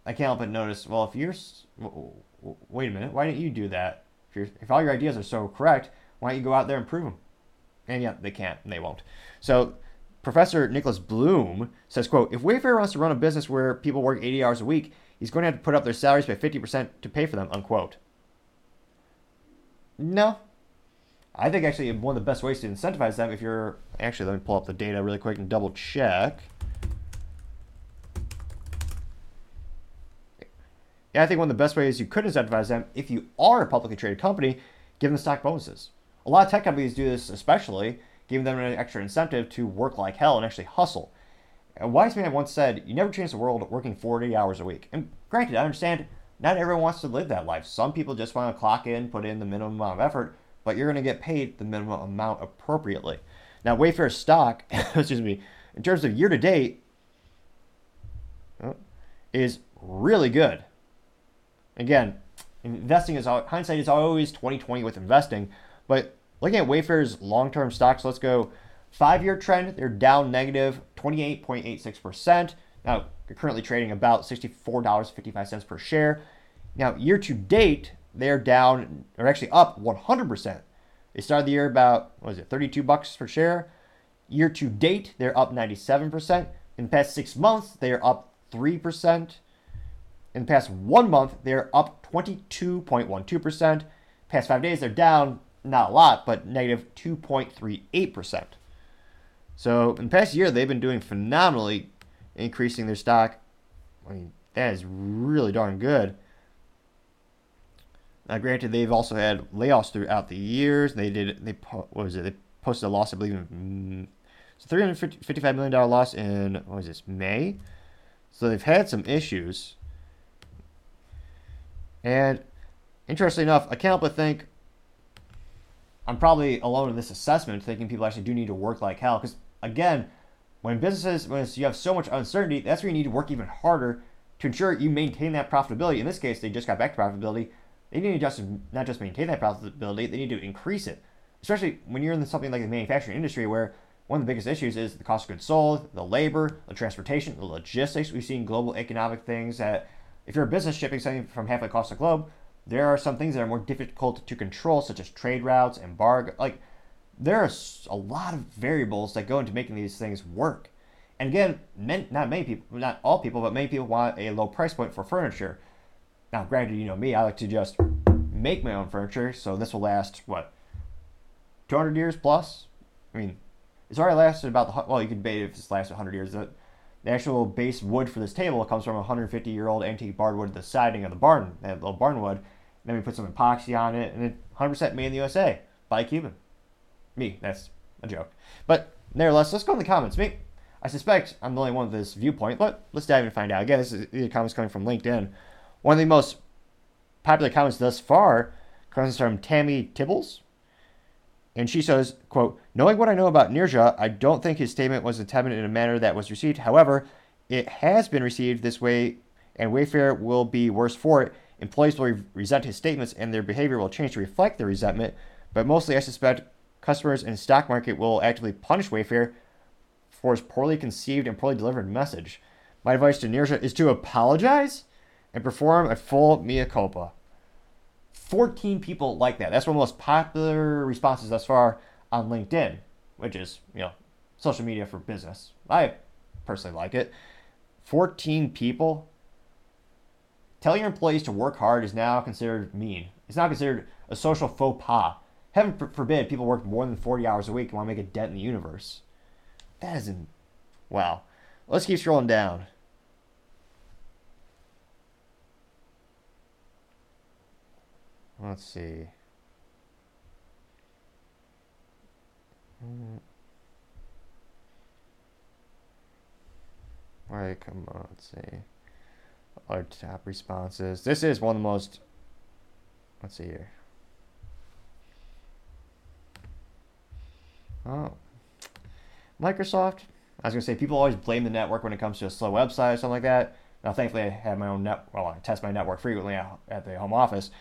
I can't help but notice. Well, if you're, wait a minute, why didn't you do that? If, if all your ideas are so correct, why don't you go out there and prove them? And yeah, they can't, and they won't. So Professor Nicholas Bloom says, quote, if Wayfair wants to run a business where people work 80 hours a week, he's going to have to put up their salaries by 50% to pay for them, unquote. No. I think actually one of the best ways to incentivize them if you're actually let me pull up the data really quick and double check. Yeah, I think one of the best ways you could incentivize them if you are a publicly traded company, give them stock bonuses. A lot of tech companies do this especially giving them an extra incentive to work like hell and actually hustle. A wise man once said, You never change the world working 40 hours a week. And granted, I understand not everyone wants to live that life. Some people just want to clock in, put in the minimum amount of effort, but you're going to get paid the minimum amount appropriately. Now, Wayfair stock, excuse me, in terms of year to date, uh, is really good. Again, investing is all. hindsight is always 2020 with investing, but Looking at Wayfair's long-term stocks, let's go five-year trend. They're down negative 28.86%. Now, they're currently trading about $64.55 per share. Now, year to date, they're down, or actually up 100%. They started the year about, what was it, 32 bucks per share. Year to date, they're up 97%. In the past six months, they are up 3%. In the past one month, they're up 22.12%. Past five days, they're down, not a lot, but negative 2.38%. So in the past year, they've been doing phenomenally, increasing their stock. I mean, that is really darn good. Now, granted, they've also had layoffs throughout the years. They did. They what was it? They posted a loss, I believe, in so three hundred fifty-five million dollar loss in what was this May. So they've had some issues. And interestingly enough, I can't help but think I'm probably alone in this assessment, thinking people actually do need to work like hell. Because again, when businesses, when you have so much uncertainty, that's where you need to work even harder to ensure you maintain that profitability. In this case, they just got back to profitability. They need to just not just maintain that profitability, they need to increase it. Especially when you're in something like the manufacturing industry, where one of the biggest issues is the cost of goods sold, the labor, the transportation, the logistics. We've seen global economic things that if you're a business shipping something from halfway across the globe, there are some things that are more difficult to control, such as trade routes, embargo. Like, there are a lot of variables that go into making these things work. And again, not many people, not all people, but many people want a low price point for furniture. Now, granted, you know me, I like to just make my own furniture, so this will last, what, 200 years plus? I mean, it's already lasted about the, well, you could debate if it's lasted 100 years. The actual base wood for this table comes from a 150 year old antique barwood, the siding of the barn, that little barn wood. Then we put some epoxy on it, and it 100% made in the USA by Cuban. Me, that's a joke. But nevertheless, let's go in the comments. Me, I suspect I'm the only one with this viewpoint, but let's dive in and find out. Again, this is the comments coming from LinkedIn. One of the most popular comments thus far comes from Tammy Tibbles. And she says, quote, Knowing what I know about Nirja, I don't think his statement was intended in a manner that was received. However, it has been received this way, and Wayfair will be worse for it. Employees will re- resent his statements, and their behavior will change to reflect the resentment. But mostly, I suspect customers the stock market will actively punish Wayfair for his poorly conceived and poorly delivered message. My advice to Nirja is to apologize and perform a full mea culpa. 14 people like that. That's one of the most popular responses thus far on LinkedIn, which is, you know, social media for business. I personally like it. 14 people. Tell your employees to work hard is now considered mean. It's now considered a social faux pas. Heaven forbid people work more than 40 hours a week and want to make a dent in the universe. That isn't. Wow. Let's keep scrolling down. Let's see. Alright, come on, let's see. Our top responses. This is one of the most. Let's see here. Oh. Microsoft. I was going to say, people always blame the network when it comes to a slow website or something like that. Now, thankfully, I have my own net. Well, I test my network frequently at the home office.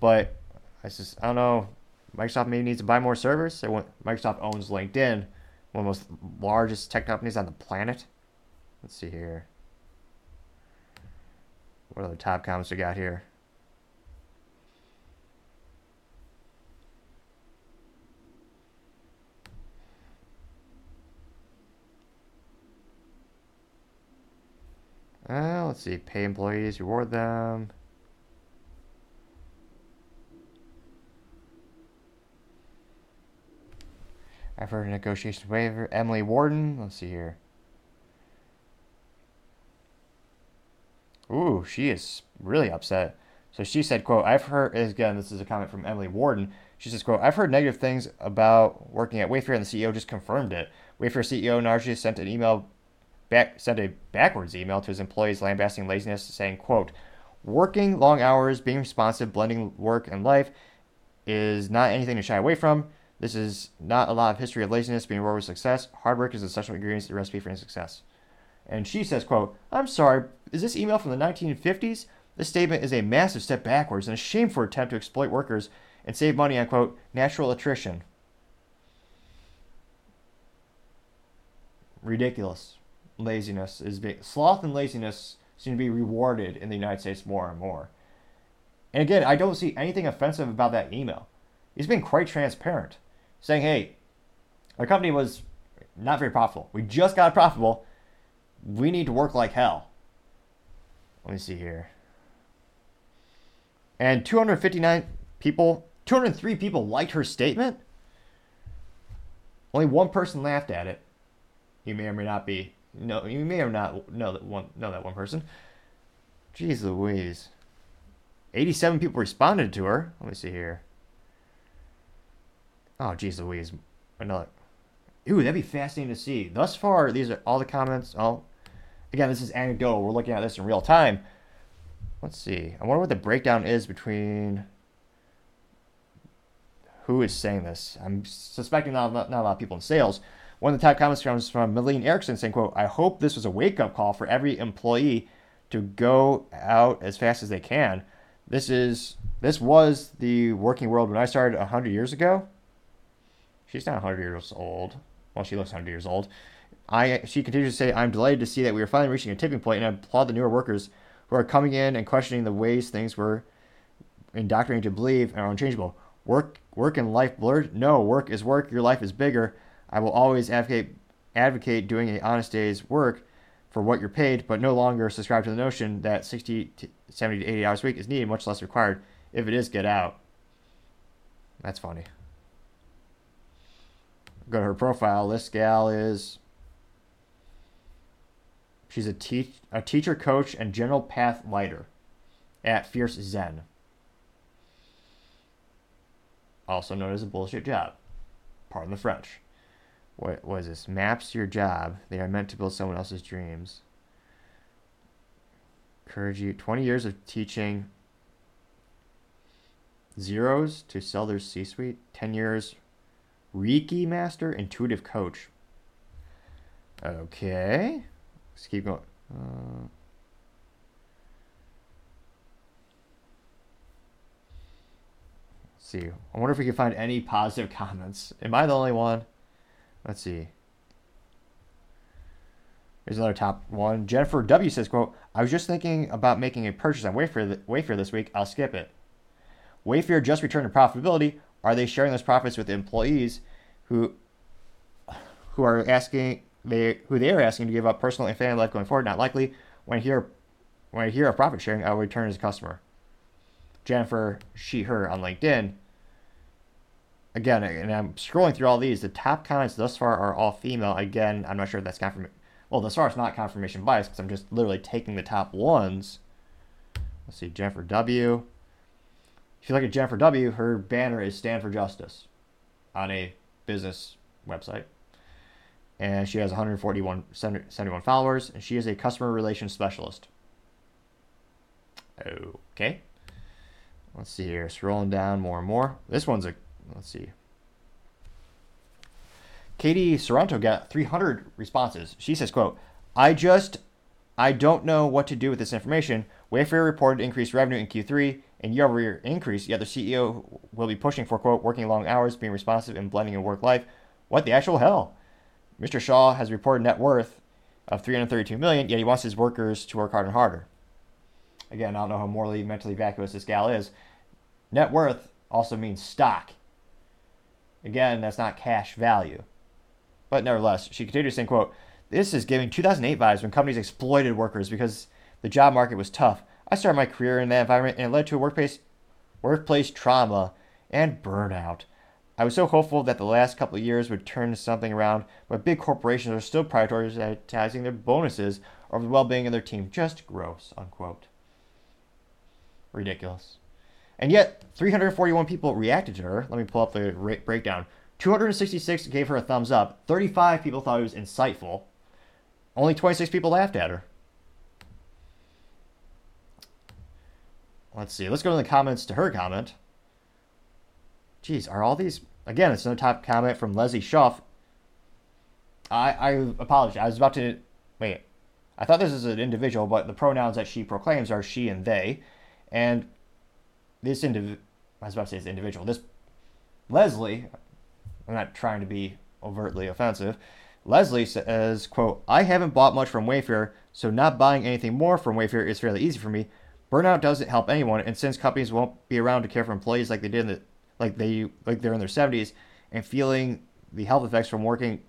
But I just I don't know. Microsoft maybe needs to buy more servers. Microsoft owns LinkedIn, one of the most largest tech companies on the planet. Let's see here. What are the top comments we got here? Uh, let's see. Pay employees, reward them. I've heard a negotiation waiver. Emily Warden. Let's see here. Ooh, she is really upset. So she said, quote, I've heard, again, this is a comment from Emily Warden. She says, quote, I've heard negative things about working at Wayfair and the CEO just confirmed it. Wayfair CEO Narji sent an email back, sent a backwards email to his employees lambasting laziness saying, quote, working long hours, being responsive, blending work and life is not anything to shy away from. This is not a lot of history of laziness being rewarded with success. Hard work is essential ingredient the recipe for any success. And she says, quote, I'm sorry, is this email from the 1950s? This statement is a massive step backwards and a shameful attempt to exploit workers and save money on, quote, natural attrition. Ridiculous. laziness is being sloth and laziness seem to be rewarded in the United States more and more. And again, I don't see anything offensive about that email. He's been quite transparent, saying, "Hey, our company was not very profitable. We just got profitable. We need to work like hell." Let me see here. And 259 people, 203 people liked her statement. Only one person laughed at it. You may or may not be no, you may or not know that one know that one person. Jeez Louise. 87 people responded to her. Let me see here. Oh, jeez Louise. Another. Ooh, that'd be fascinating to see. Thus far, these are all the comments. Oh, again, this is anecdotal. We're looking at this in real time. Let's see. I wonder what the breakdown is between who is saying this. I'm suspecting not, not, a lot of people in sales. One of the top comments comes from Malene Erickson saying, quote, I hope this was a wake-up call for every employee to go out as fast as they can. This is this was the working world when I started 100 years ago. She's not 100 years old. Well, she looks 100 years old. I she continues to say, "I'm delighted to see that we are finally reaching a tipping point, and I applaud the newer workers who are coming in and questioning the ways things were indoctrinated to believe and are unchangeable. Work, work and life blurred? No, work is work. Your life is bigger. I will always advocate advocate doing a honest day's work for what you're paid, but no longer subscribe to the notion that 60 to 70 to 80 hours a week is needed, much less required. If it is, get out. That's funny. Go to her profile. This gal is. She's a, te- a teacher, coach, and general path lighter at Fierce Zen. Also known as a bullshit job. Pardon the French what was this? Maps your job. They are meant to build someone else's dreams. Encourage you. 20 years of teaching zeros to sell their C suite. 10 years Reiki master, intuitive coach. Okay. Let's keep going. Uh, see. I wonder if we can find any positive comments. Am I the only one? Let's see. Here's another top one. Jennifer W says, quote, I was just thinking about making a purchase on Wayfair, Wayfair this week. I'll skip it. Wayfair just returned to profitability. Are they sharing those profits with employees who who are asking they who they are asking to give up personal and family life going forward? Not likely. When I hear when I hear of profit sharing, I will return as a customer. Jennifer, she, her on LinkedIn again, and I'm scrolling through all these. The top comments thus far are all female. Again, I'm not sure if that's confirmation. Well, thus far it's not confirmation bias because I'm just literally taking the top ones. Let's see, Jennifer W. If you look at Jennifer W., her banner is Stand for Justice on a business website. And she has 141 71 followers, and she is a customer relations specialist. Okay. Let's see here. Scrolling down more and more. This one's a let's see. Katie Sorrento got 300 responses. She says, quote, I just, I don't know what to do with this information. Wayfair reported increased revenue in Q3 and year-over-year increase, yet the CEO will be pushing for, quote, working long hours, being responsive, and blending in work life. What the actual hell? Mr. Shah has reported net worth of 332 million, yet he wants his workers to work harder and harder. Again, I don't know how morally, mentally vacuous this gal is. Net worth also means stock. Again, that's not cash value. But nevertheless, she continues saying, quote, This is giving 2008 vibes when companies exploited workers because the job market was tough. I started my career in that environment and it led to a workplace, workplace trauma and burnout. I was so hopeful that the last couple of years would turn something around, but big corporations are still prioritizing their bonuses over the well-being of their team. Just gross, unquote. Ridiculous. And yet, 341 people reacted to her. Let me pull up the breakdown. 266 gave her a thumbs up. 35 people thought it was insightful. Only 26 people laughed at her. Let's see. Let's go to the comments to her comment. Geez, are all these. Again, it's another top comment from Leslie Schuff. I, I apologize. I was about to. Wait. I thought this is an individual, but the pronouns that she proclaims are she and they. And this individual, I was about to say this individual, this Leslie, I'm not trying to be overtly offensive, Leslie says, quote, I haven't bought much from Wayfair, so not buying anything more from Wayfair is fairly easy for me. Burnout doesn't help anyone, and since companies won't be around to care for employees like they did in the like they like they're in their 70s and feeling the health effects from working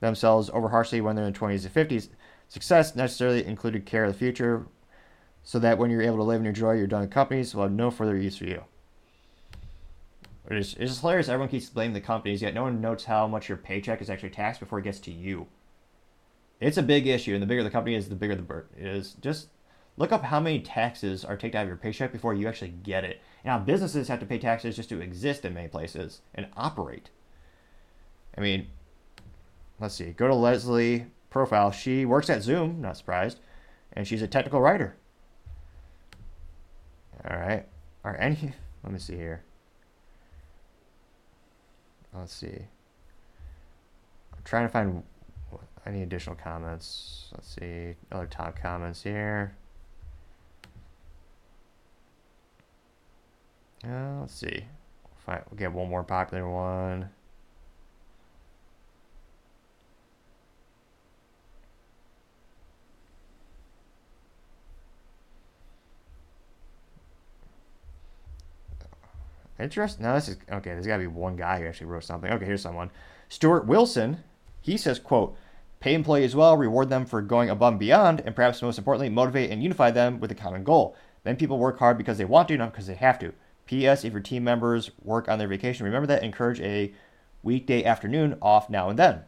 themselves over harshly when they're in their 20s and 50s, success necessarily included care of the future, so that when you're able to live in and enjoy your done companies will have no further use for you. It's, it's hilarious. Everyone keeps blaming the companies, yet no one notes how much your paycheck is actually taxed before it gets to you. It's a big issue, and the bigger the company is, the bigger the burden is. Just look up how many taxes are taken out of your paycheck before you actually get it. Now, businesses have to pay taxes just to exist in many places and operate. I mean, let's see. Go to Leslie profile. She works at Zoom, not surprised, and she's a technical writer. All right. Are any? Let me see here. Let's see. I'm trying to find any additional comments. Let's see. Other top comments here. Uh, let's see. We'll, we'll get one more popular one. Interesting. No, this is okay. There's got to be one guy who actually wrote something. Okay, here's someone. Stuart Wilson. He says, "quote Pay employees well, reward them for going above and beyond, and perhaps most importantly, motivate and unify them with a common goal. Then people work hard because they want to, not because they have to. P.S. If your team members work on their vacation, remember that. Encourage a weekday afternoon off now and then.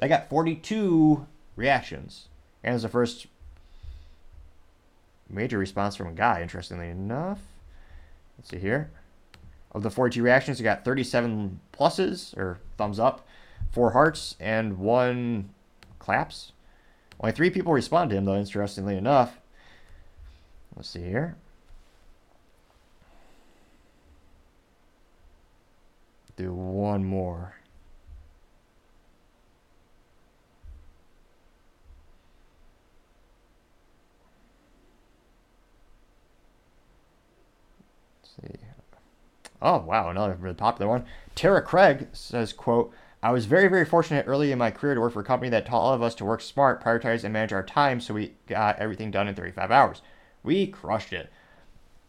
I got 42 reactions, and it's the first major response from a guy. Interestingly enough, let's see here. Of the 42 reactions, you got 37 pluses or thumbs up, four hearts, and one claps. Only three people responded to him, though, interestingly enough. Let's see here. Do one more. Let's see. Oh wow, another really popular one. Tara Craig says, "quote I was very very fortunate early in my career to work for a company that taught all of us to work smart, prioritize, and manage our time, so we got everything done in 35 hours. We crushed it.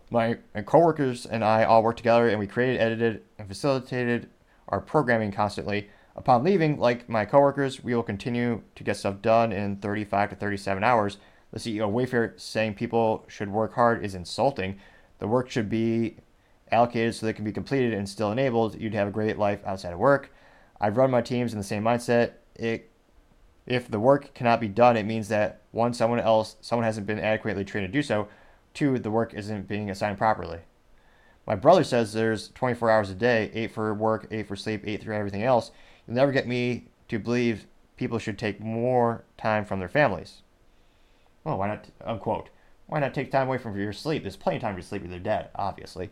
My, my coworkers and I all worked together, and we created, edited, and facilitated our programming constantly. Upon leaving, like my coworkers, we will continue to get stuff done in 35 to 37 hours. The CEO of Wayfair saying people should work hard is insulting. The work should be allocated so they can be completed and still enabled, you'd have a great life outside of work. I've run my teams in the same mindset. It, if the work cannot be done, it means that one, someone else, someone hasn't been adequately trained to do so. Two, the work isn't being assigned properly. My brother says there's 24 hours a day, eight for work, eight for sleep, eight for everything else. You'll never get me to believe people should take more time from their families. Well, why not? Unquote. Why not take time away from your sleep? There's plenty of time to sleep if they're dead, obviously.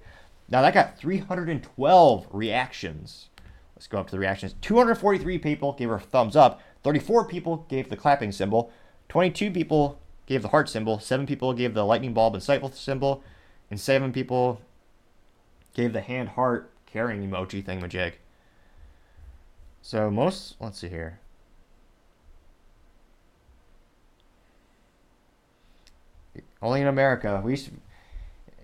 Now that got 312 reactions. Let's go up to the reactions. 243 people gave her a thumbs up. 34 people gave the clapping symbol. 22 people gave the heart symbol. 7 people gave the lightning bulb insightful symbol. And 7 people gave the hand heart carrying emoji thingamajig. So most, let's see here. Only in America. We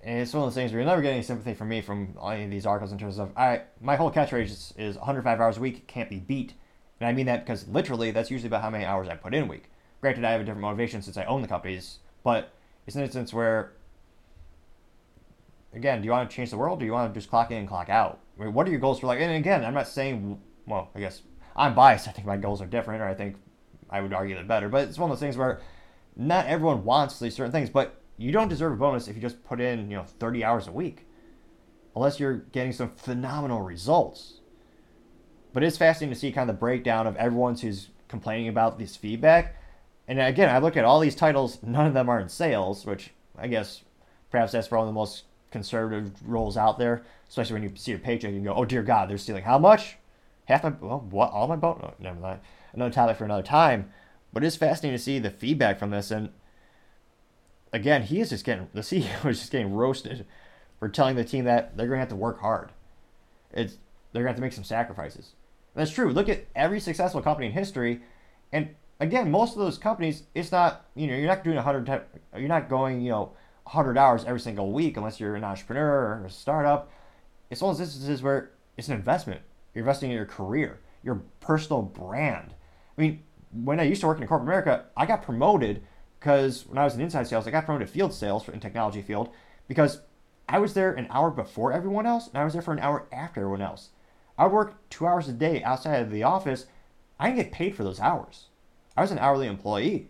and it's one of those things where you'll never get any sympathy from me from any of these articles in terms of I my whole catchphrase is, is 105 hours a week can't be beat, and I mean that because literally that's usually about how many hours I put in a week. Granted, I have a different motivation since I own the companies, but it's an instance where, again, do you want to change the world? Or do you want to just clock in and clock out? I mean, what are your goals for like? And again, I'm not saying well, I guess I'm biased. I think my goals are different, or I think I would argue they're better. But it's one of those things where not everyone wants these certain things, but you don't deserve a bonus if you just put in, you know, 30 hours a week. Unless you're getting some phenomenal results. But it's fascinating to see kind of the breakdown of everyone's who's complaining about this feedback. And again, I look at all these titles, none of them are in sales, which I guess perhaps that's of the most conservative roles out there, especially when you see your paycheck and go, oh dear God, they're stealing how much? Half my, well, what, all my bonus? No, never mind. Another topic for another time. But it's fascinating to see the feedback from this. And again, he is just getting the CEO is just getting roasted for telling the team that they're going to have to work hard. It's they're going to have to make some sacrifices. And that's true. Look at every successful company in history, And again, most of those companies, it's not you know you're not doing 100 you're not going you know 100 hours every single week unless you're an entrepreneur or a startup. It's those instances where it's an investment. You're investing in your career, your personal brand. I mean, when I used to work in corporate America, I got promoted because when I was in inside sales, I got promoted to field sales in technology field because I was there an hour before everyone else and I was there for an hour after everyone else. I would work two hours a day outside of the office. I didn't get paid for those hours. I was an hourly employee.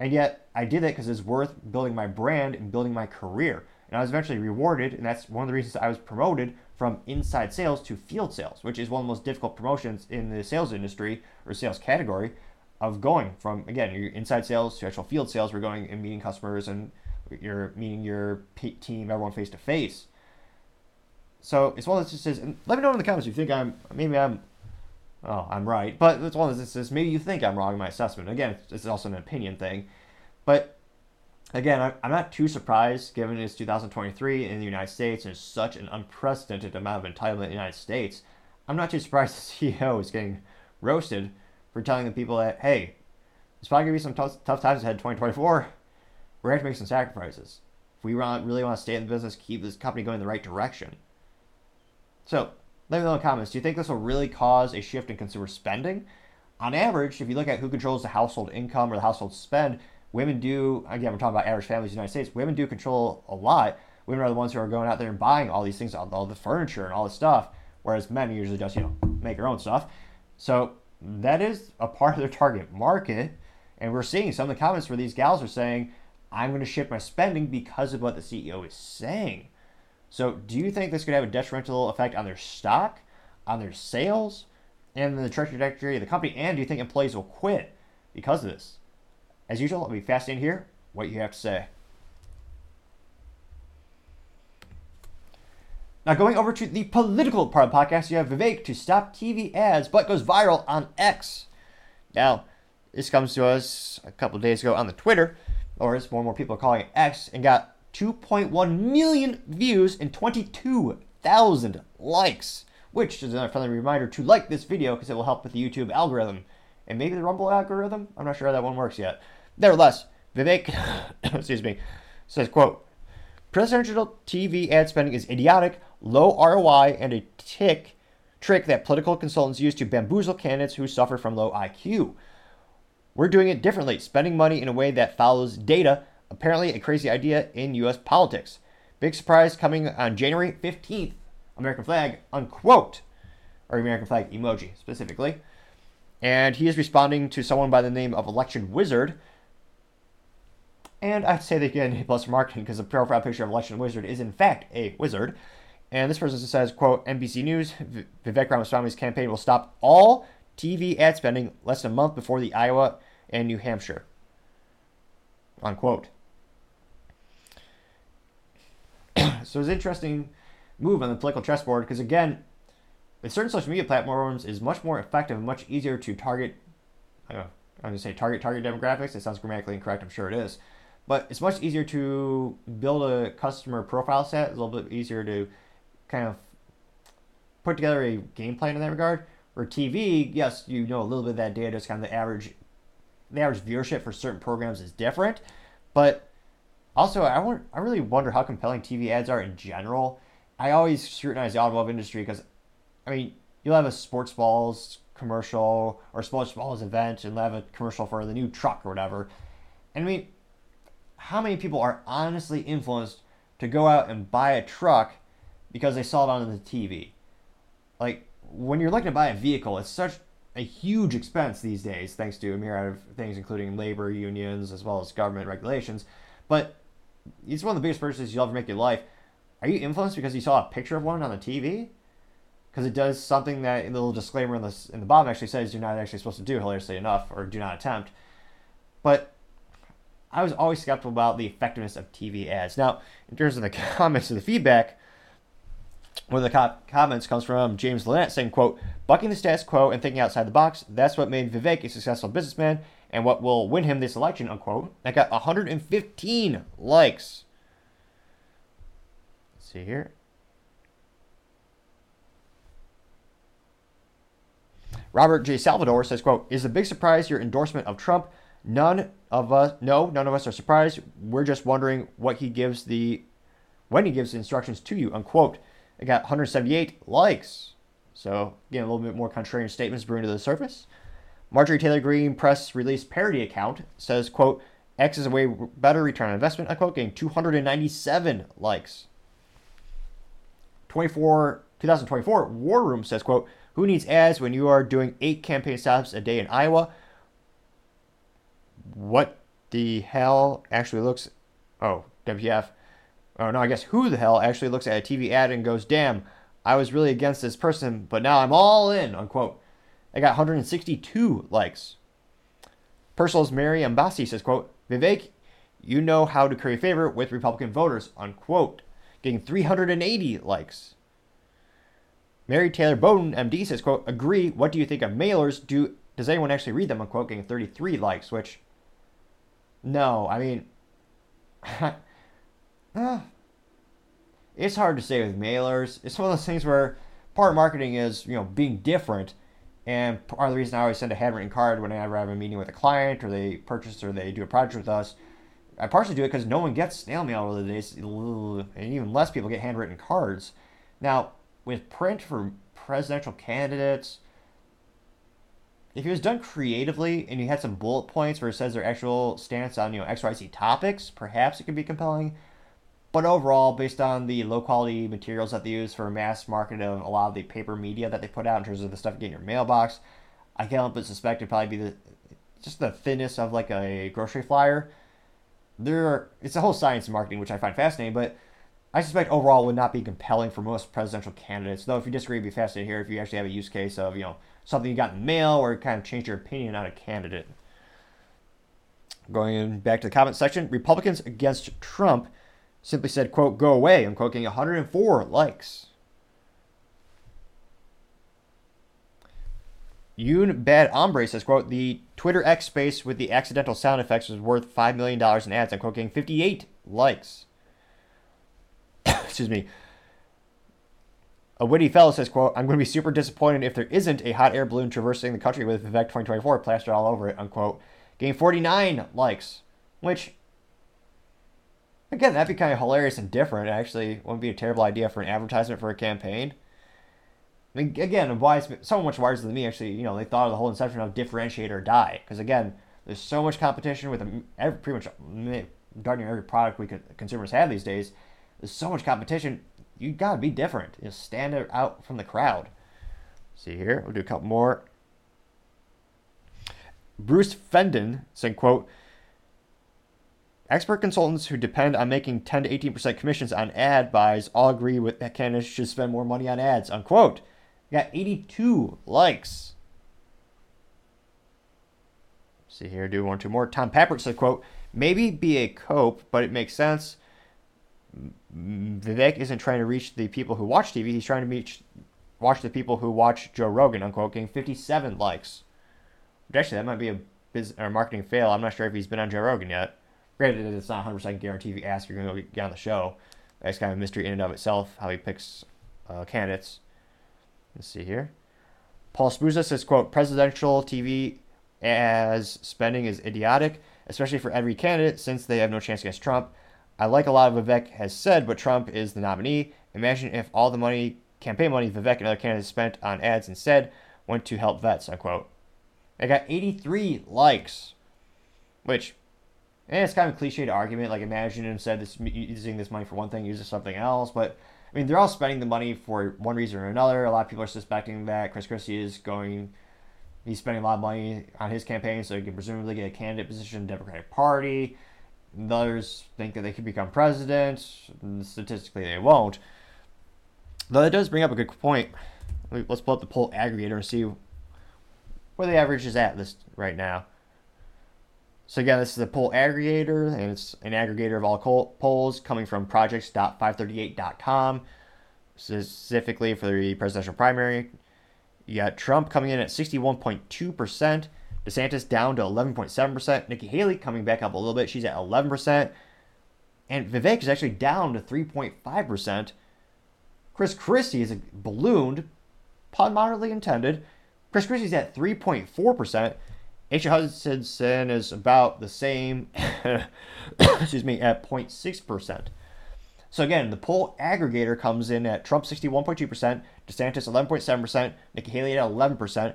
And yet I did it because it's worth building my brand and building my career. And I was eventually rewarded, and that's one of the reasons I was promoted from inside sales to field sales, which is one of the most difficult promotions in the sales industry or sales category of going from, again, your inside sales to actual field sales. We're going and meeting customers and you're meeting your team, everyone face to face. So it's one of those instances, and let me know in the comments if you think I'm, maybe I'm, oh, I'm right, but it's one of those instances, maybe you think I'm wrong in my assessment. Again, it's also an opinion thing. But again, I'm not too surprised given it's 2023 in the United States and such an unprecedented amount of entitlement in the United States. I'm not too surprised the CEO is getting roasted for telling the people that, hey, there's probably going to be some tough, tough times ahead in 2024. We're going to have to make some sacrifices. If we really want to stay in the business, keep this company going in the right direction. So, let me know in the comments. Do you think this will really cause a shift in consumer spending? On average, if you look at who controls the household income or the household spend, women do, again, we're talking about average families in the United States, women do control a lot. Women are the ones who are going out there and buying all these things, all the furniture and all this stuff, whereas men usually just, you know, make their own stuff. So that is a part of their target market. And we're seeing some of the comments where these gals are saying, I'm going to shift my spending because of what the CEO is saying. So, do you think this could have a detrimental effect on their stock, on their sales, and the trajectory of the company? And do you think employees will quit because of this? As usual, it'll be fascinating to hear what you have to say. Now, going over to the political part of the podcast, you have Vivek to stop TV ads, but goes viral on X. Now, this comes to us a couple days ago on the Twitter, or as more and more people are calling it X, and got 2.1 million views and 22,000 likes, which is another friendly reminder to like this video because it will help with the YouTube algorithm and maybe the Rumble algorithm. I'm not sure how that one works yet. Nevertheless, Vivek, excuse me, says, quote, presidential TV ad spending is idiotic, low ROI, and a tick trick that political consultants use to bamboozle candidates who suffer from low IQ. We're doing it differently, spending money in a way that follows data, apparently a crazy idea in US politics. Big surprise coming on January 15th. American flag, unquote, or American flag emoji specifically. And he is responding to someone by the name of Election Wizard, and I'd say they get an A plus marketing because the profile picture of Election Wizard is in fact a wizard. And this person says, quote, NBC News, Vivek Ramaswamy's campaign will stop all TV ad spending less than a month before the Iowa and New Hampshire. Unquote. so it's an interesting move on the political chessboard because again, with certain social media platforms is much more effective and much easier to target. I I'm going to say target target demographics. It sounds grammatically incorrect. I'm sure it is but it's much easier to build a customer profile set. It's a little bit easier to kind of put together a game plan in that regard. For TV, yes, you know a little bit of that data. It's kind of the average, the average viewership for certain programs is different, but also I want, I really wonder how compelling TV ads are in general. I always scrutinize the automotive industry because, I mean, you'll have a sports balls commercial or sports balls event and have a commercial for the new truck or whatever. And I mean, how many people are honestly influenced to go out and buy a truck because they saw it on the TV? Like, when you're looking to buy a vehicle, it's such a huge expense these days, thanks to a myriad of things, including labor unions as well as government regulations. But it's one of the biggest purchases you'll ever make in your life. Are you influenced because you saw a picture of one on the TV? Because it does something that a little disclaimer in the in the bottom actually says you're not actually supposed to do, hilariously enough, or do not attempt. But I was always skeptical about the effectiveness of TV ads. Now, in terms of the comments and the feedback, one of the co- comments comes from James Lynette saying, quote, bucking the status quo and thinking outside the box, that's what made Vivek a successful businessman and what will win him this election, unquote. That got 115 likes. Let's see here. Robert J. Salvador says, quote, Is a big surprise your endorsement of Trump? None of us, no, none of us are surprised. We're just wondering what he gives the, when he gives the instructions to you, unquote. It got 178 likes. So, again, a little bit more contrarian statements brewing to the surface. Marjorie Taylor Greene press release parody account says, quote, X is a way better return on investment, unquote, getting 297 likes. 24, 2024 War Room says, quote, who needs ads when you are doing eight campaign stops a day in Iowa? What the hell actually looks, oh, WF. Oh no, I guess who the hell actually looks at a TV ad and goes, damn, I was really against this person, but now I'm all in, unquote. I got 162 likes. Personal's Mary Ambassi says, quote, Vivek, you know how to curry favor with Republican voters, unquote. Getting 380 likes. Mary Taylor Bowden, MD, says, quote, agree, what do you think of mailers? Do Does anyone actually read them, unquote, getting 33 likes, which, no, I mean, uh, it's hard to say with mailers. It's one of those things where part of marketing is, you know, being different and part of the reason I always send a handwritten card whenever I have a meeting with a client or they purchase or they do a project with us, I partially do it because no one gets snail mail over the days, and even less people get handwritten cards. Now, with print for presidential candidates, if it was done creatively and you had some bullet points where it says their actual stance on you know XYZ topics, perhaps it could be compelling. But overall, based on the low quality materials that they use for mass market of a lot of the paper media that they put out in terms of the stuff you get in your mailbox, I can't help but suspect it'd probably be the just the thinness of like a grocery flyer. There, are, it's a whole science of marketing, which I find fascinating, but I suspect overall would not be compelling for most presidential candidates. Though, if you disagree, be fascinating here if you actually have a use case of you know something you got in the mail or kind of changed your opinion on a candidate. Going back to the comment section, Republicans against Trump simply said, quote, go away, unquote, getting 104 likes. Yoon Bad Ombre says, quote, the Twitter X space with the accidental sound effects was worth $5 million in ads, unquote, getting 58 likes. Excuse me. A witty fellow says, quote, I'm going to be super disappointed if there isn't a hot air balloon traversing the country with Vivek 2024 plastered all over it, unquote. Getting 49 likes, which Again, that'd be kind of hilarious and different. Actually, wouldn't be a terrible idea for an advertisement for a campaign. I mean, again, wise, so much wiser than me. Actually, you know, they thought of the whole inception of differentiate or die. Because again, there's so much competition with every, pretty much darn near every product we could, consumers have these days. There's so much competition. You gotta be different. You know, stand out from the crowd. See here, we'll do a couple more. Bruce Fenton said, "quote Expert consultants who depend on making 10 to 18% commissions on ad buys all agree with that candidates should spend more money on ads. Unquote. Got 82 likes. See here, do one, two more. Tom Pappert said, quote, maybe be a cope, but it makes sense. Vivek isn't trying to reach the people who watch TV. He's trying to reach, watch the people who watch Joe Rogan, unquote, getting 57 likes. Actually, that might be a business or marketing fail. I'm not sure if he's been on Joe Rogan yet. Granted, it's not 100% guarantee if you ask, you're going to get on the show. That's kind of a mystery in and of itself, how he picks uh, candidates. Let's see here. Paul Spruza says, quote, presidential TV as spending is idiotic, especially for every candidate since they have no chance against Trump. I like a lot of Vivek has said, but Trump is the nominee. Imagine if all the money, campaign money Vivek and other candidates spent on ads instead went to help vets, unquote. I got 83 likes, which and it's kind of a cliched argument. Like imagine instead this using this money for one thing, uses something else. But I mean, they're all spending the money for one reason or another. A lot of people are suspecting that Chris Christie is going. He's spending a lot of money on his campaign, so he can presumably get a candidate position in the Democratic Party. Others think that they could become president. Statistically, they won't. Though that does bring up a good point. Let's pull up the poll aggregator and see where the average is at this right now. So again, this is a poll aggregator, and it's an aggregator of all polls coming from projects.538.com, specifically for the presidential primary. You got Trump coming in at 61.2%, DeSantis down to 11.7%, Nikki Haley coming back up a little bit, she's at 11%, and Vivek is actually down to 3.5%. Chris Christie is ballooned, pun moderately intended, Chris Christie's at 3.4%. H. Hutchinson is about the same, excuse me, at 0.6%. So again, the poll aggregator comes in at Trump 61.2%, DeSantis 11.7%, Nikki Haley at 11%,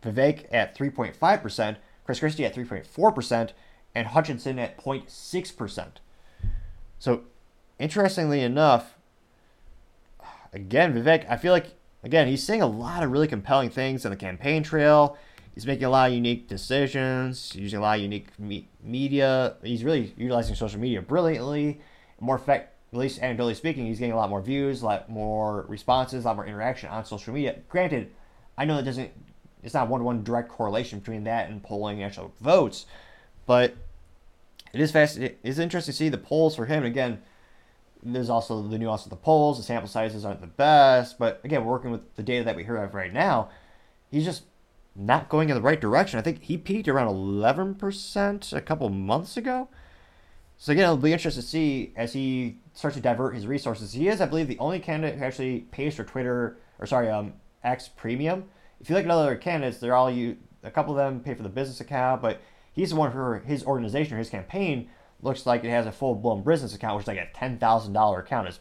Vivek at 3.5%, Chris Christie at 3.4%, and Hutchinson at 0.6%. So, interestingly enough, again, Vivek, I feel like, again, he's saying a lot of really compelling things on the campaign trail. He's making a lot of unique decisions, using a lot of unique me- media. He's really utilizing social media brilliantly. More effect, at least anecdotally speaking, he's getting a lot more views, a lot more responses, a lot more interaction on social media. Granted, I know that doesn't, it's not one to one direct correlation between that and polling actual votes, but it is fast. It is interesting to see the polls for him. again, there's also the nuance of the polls. The sample sizes aren't the best, but again, working with the data that we hear of right now. He's just not going in the right direction. I think he peaked around 11% a couple months ago. So again, it'll be interesting to see as he starts to divert his resources. He is, I believe, the only candidate who actually pays for Twitter or sorry, um, X Premium. If you look at other candidates, they're all you. A couple of them pay for the business account, but he's the one for his organization or his campaign looks like it has a full blown business account, which is like a ten thousand dollar account. is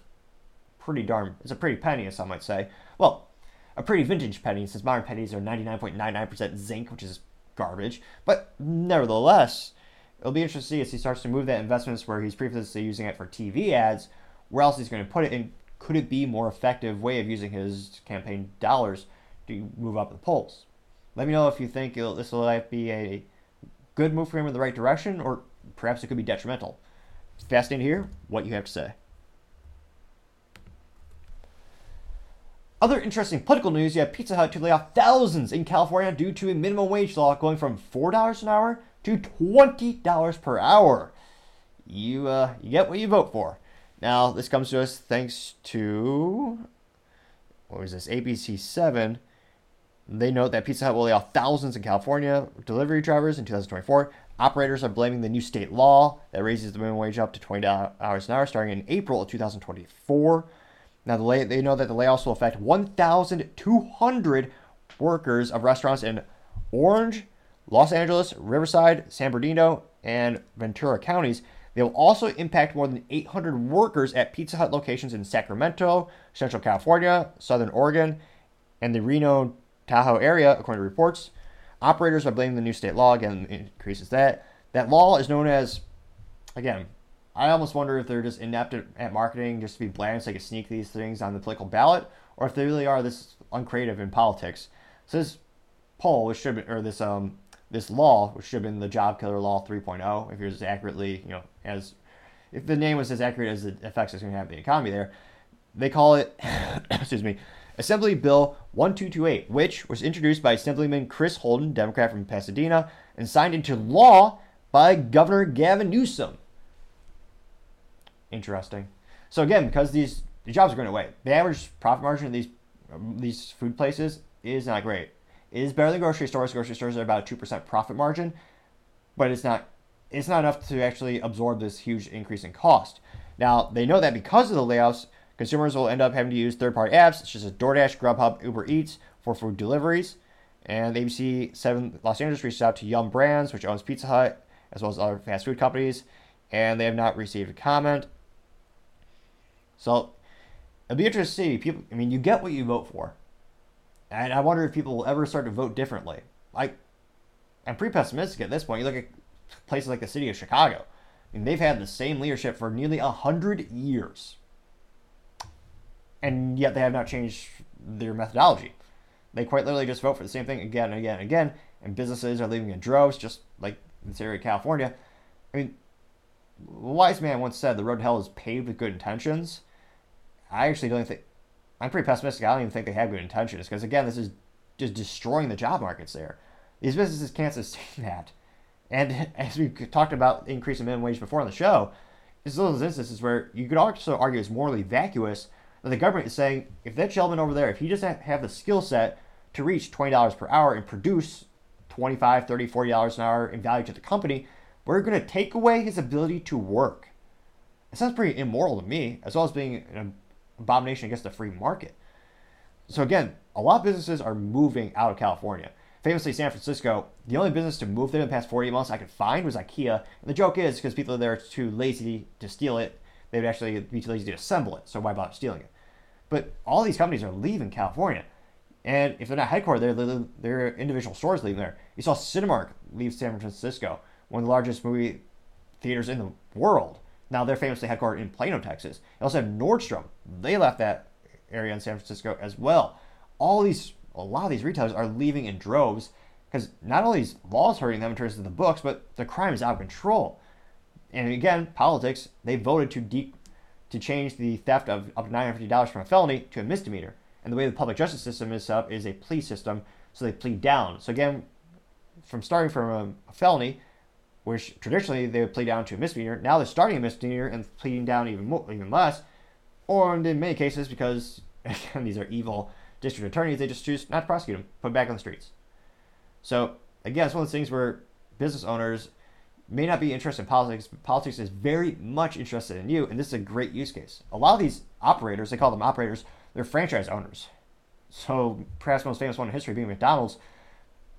pretty darn. It's a pretty penny, as some might say. Well, a pretty vintage penny, since modern pennies are ninety nine point nine nine percent zinc, which is garbage. But nevertheless, it'll be interesting to see as he starts to move that investments where he's previously using it for TV ads. Where else he's going to put it, and could it be more effective way of using his campaign dollars to move up the polls? Let me know if you think this will be a good move for him in the right direction, or perhaps it could be detrimental. Fascinating to hear what you have to say. Other interesting political news you have Pizza Hut to lay off thousands in California due to a minimum wage law going from $4 an hour to $20 per hour. You, uh, you get what you vote for. Now, this comes to us thanks to, what was this, ABC7. They note that Pizza Hut will lay off thousands in California delivery drivers in 2024. Operators are blaming the new state law that raises the minimum wage up to $20 an hour starting in April of 2024. Now, the lay- they know that the layoffs will affect 1,200 workers of restaurants in Orange, Los Angeles, Riverside, San Bernardino, and Ventura counties. They will also impact more than 800 workers at Pizza Hut locations in Sacramento, Central California, Southern Oregon, and the Reno Tahoe area, according to reports. Operators are blaming the new state law. Again, increases that. That law is known as, again, I almost wonder if they're just inept at, at marketing just to be bland so they can sneak these things on the political ballot, or if they really are this uncreative in politics. So this poll, which should be, or this um this law, which should have been the Job Killer Law 3.0, if you're as accurately, you know, as if the name was as accurate as the effects it's going to have the economy there, they call it, excuse me, Assembly Bill 1228, which was introduced by Assemblyman Chris Holden, Democrat from Pasadena, and signed into law by Governor Gavin Newsom. Interesting. So again, because these the jobs are going away, the average profit margin of these these food places is not great. It is better than grocery stores. Grocery stores are about a two percent profit margin, but it's not it's not enough to actually absorb this huge increase in cost. Now they know that because of the layoffs, Consumers will end up having to use third party apps such as DoorDash, Grubhub, Uber Eats for food deliveries. And ABC 7 Los Angeles reached out to Yum Brands, which owns Pizza Hut, as well as other fast food companies, and they have not received a comment. So it'll be interesting to see. People, I mean, you get what you vote for. And I wonder if people will ever start to vote differently. Like, I'm pretty pessimistic at this point. You look at places like the city of Chicago. I mean, they've had the same leadership for nearly a 100 years and yet they have not changed their methodology. They quite literally just vote for the same thing again and again and again, and businesses are leaving in droves, just like in this area of California. I mean, a wise man once said the road to hell is paved with good intentions. I actually don't think, I'm pretty pessimistic. I don't even think they have good intentions because, again, this is just destroying the job markets there. These businesses can't sustain that. And as we talked about increasing minimum wage before on the show, it's those instances where you could also argue it's morally vacuous that the government is saying if that gentleman over there, if he doesn't have the skill set to reach $20 per hour and produce 25 30 $40 an hour in value to the company, we're going to take away his ability to work. It sounds pretty immoral to me, as well as being an abomination against the free market. So again, a lot of businesses are moving out of California. Famously, San Francisco, the only business to move there in the past 48 months I could find was IKEA. And the joke is because people there are too lazy to steal it, they would actually be too lazy to assemble it. So why bother stealing it? But all these companies are leaving California. And if they're not headquartered they're, they're individual stores leaving there. You saw Cinemark leave San Francisco, one of the largest movie theaters in the world. Now they're famously headquartered in Plano, Texas. You also have Nordstrom. They left that area in San Francisco as well. All these, a lot of these retailers are leaving in droves because not only is laws hurting them in terms of the books, but the crime is out of control. And again, politics, they voted to de- to change the theft of up to $950 from a felony to a misdemeanor. And the way the public justice system is set up is a plea system, so they plead down. So again, from starting from a, felony, which traditionally they would plead down to a misdemeanor, now they're starting a misdemeanor and pleading down even more, even less. Or in many cases, because again these are evil district attorneys, they just choose not to prosecute them, put them back on the streets. So again, it's one of those things where business owners may not be interested in politics, but politics is very much interested in you, and this is a great use case. A lot of these operators, they call them operators, they're franchise owners. So perhaps the most famous one in history being McDonald's.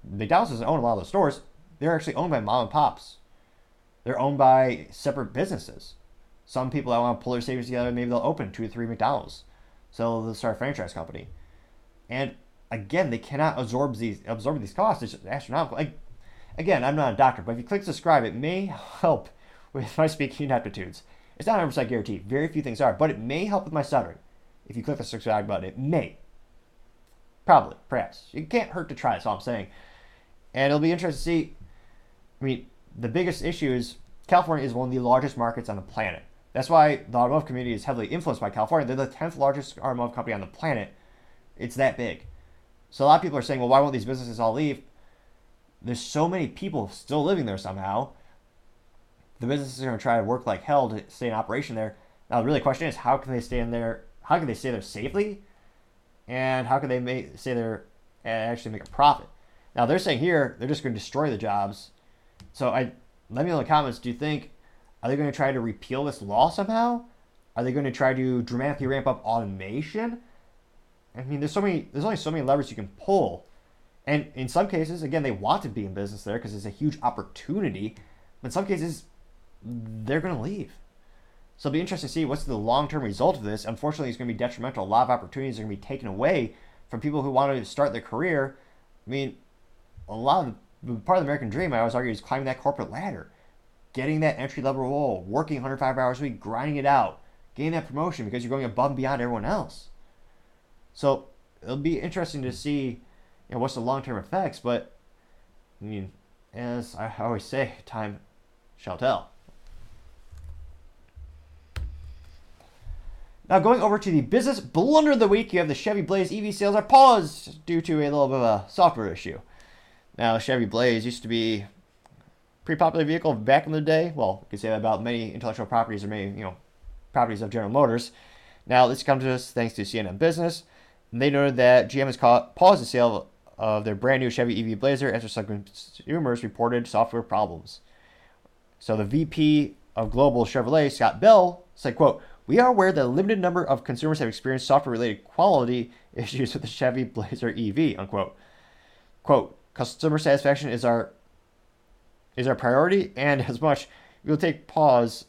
McDonald's doesn't own a lot of those stores. They're actually owned by mom and pops. They're owned by separate businesses. Some people that want to pull their savings together, maybe they'll open two or three McDonald's. So they'll start a franchise company. And again, they cannot absorb these absorb these costs. It's astronomical. Like, again, I'm not a doctor, but if you click subscribe, it may help with my speaking aptitudes. It's not 100% guaranteed. Very few things are, but it may help with my stuttering. If you click the subscribe button, it may. Probably, perhaps. It can't hurt to try, that's all I'm saying. And it'll be interesting to see. I mean, the biggest issue is California is one of the largest markets on the planet. That's why the automotive community is heavily influenced by California. They're the 10th largest automotive company on the planet. It's that big. So a lot of people are saying, well, why won't these businesses all leave? There's so many people still living there somehow. The businesses are going to try to work like hell to stay in operation there. Now, the really question is, how can they stay in there? How can they stay there safely? And how can they make, stay there and actually make a profit? Now, they're saying here they're just going to destroy the jobs. So I let me know in the comments. Do you think are they going to try to repeal this law somehow? Are they going to try to dramatically ramp up automation? I mean, there's so many. There's only so many levers you can pull, and in some cases, again, they want to be in business there because it's a huge opportunity. But in some cases, they're going to leave. So it'll be interesting to see what's the long-term result of this. Unfortunately, it's going to be detrimental. A lot of opportunities are going to be taken away from people who want to start their career. I mean, a lot of the, part of the American dream, I always argue, is climbing that corporate ladder, getting that entry-level role, working 105 hours a week, grinding it out, getting that promotion because you're going above and beyond everyone else. So it'll be interesting to see you know, what's the long term effects, but I mean, as I always say, time shall tell. Now, going over to the business blunder of the week, you have the Chevy Blaze EV sales are paused due to a little bit of a software issue. Now, Chevy Blaze used to be pretty popular vehicle back in the day. Well, you could say that about many intellectual properties or many, you know, properties of General Motors. Now, this comes to us thanks to CNN Business. They noted that GM has paused the sale of their brand new Chevy EV Blazer after some consumers reported software problems. So the VP of Global Chevrolet, Scott Bell, said, quote, we are aware that a limited number of consumers have experienced software-related quality issues with the Chevy Blazer EV, unquote. Quote, customer satisfaction is our is our priority, and as much, we will take pause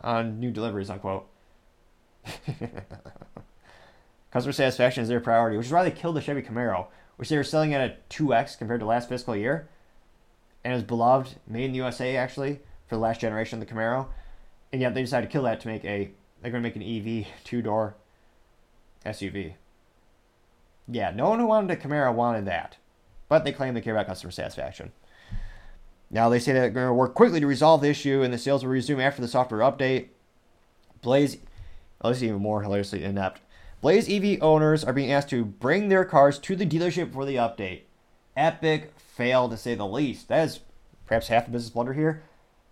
on new deliveries, unquote. Customer satisfaction is their priority, which is why they killed the Chevy Camaro, which they were selling at a 2x compared to last fiscal year. And was beloved, made in the USA actually, for the last generation of the Camaro. And yet they decided to kill that to make a, they're going to make an EV two door SUV. Yeah, no one who wanted a Camaro wanted that. But they claim they care about customer satisfaction. Now they say they're going to work quickly to resolve the issue and the sales will resume after the software update. Blaze, oh, this is even more hilariously inept. Blaze EV owners are being asked to bring their cars to the dealership for the update. Epic fail to say the least. That is perhaps half the business blunder here.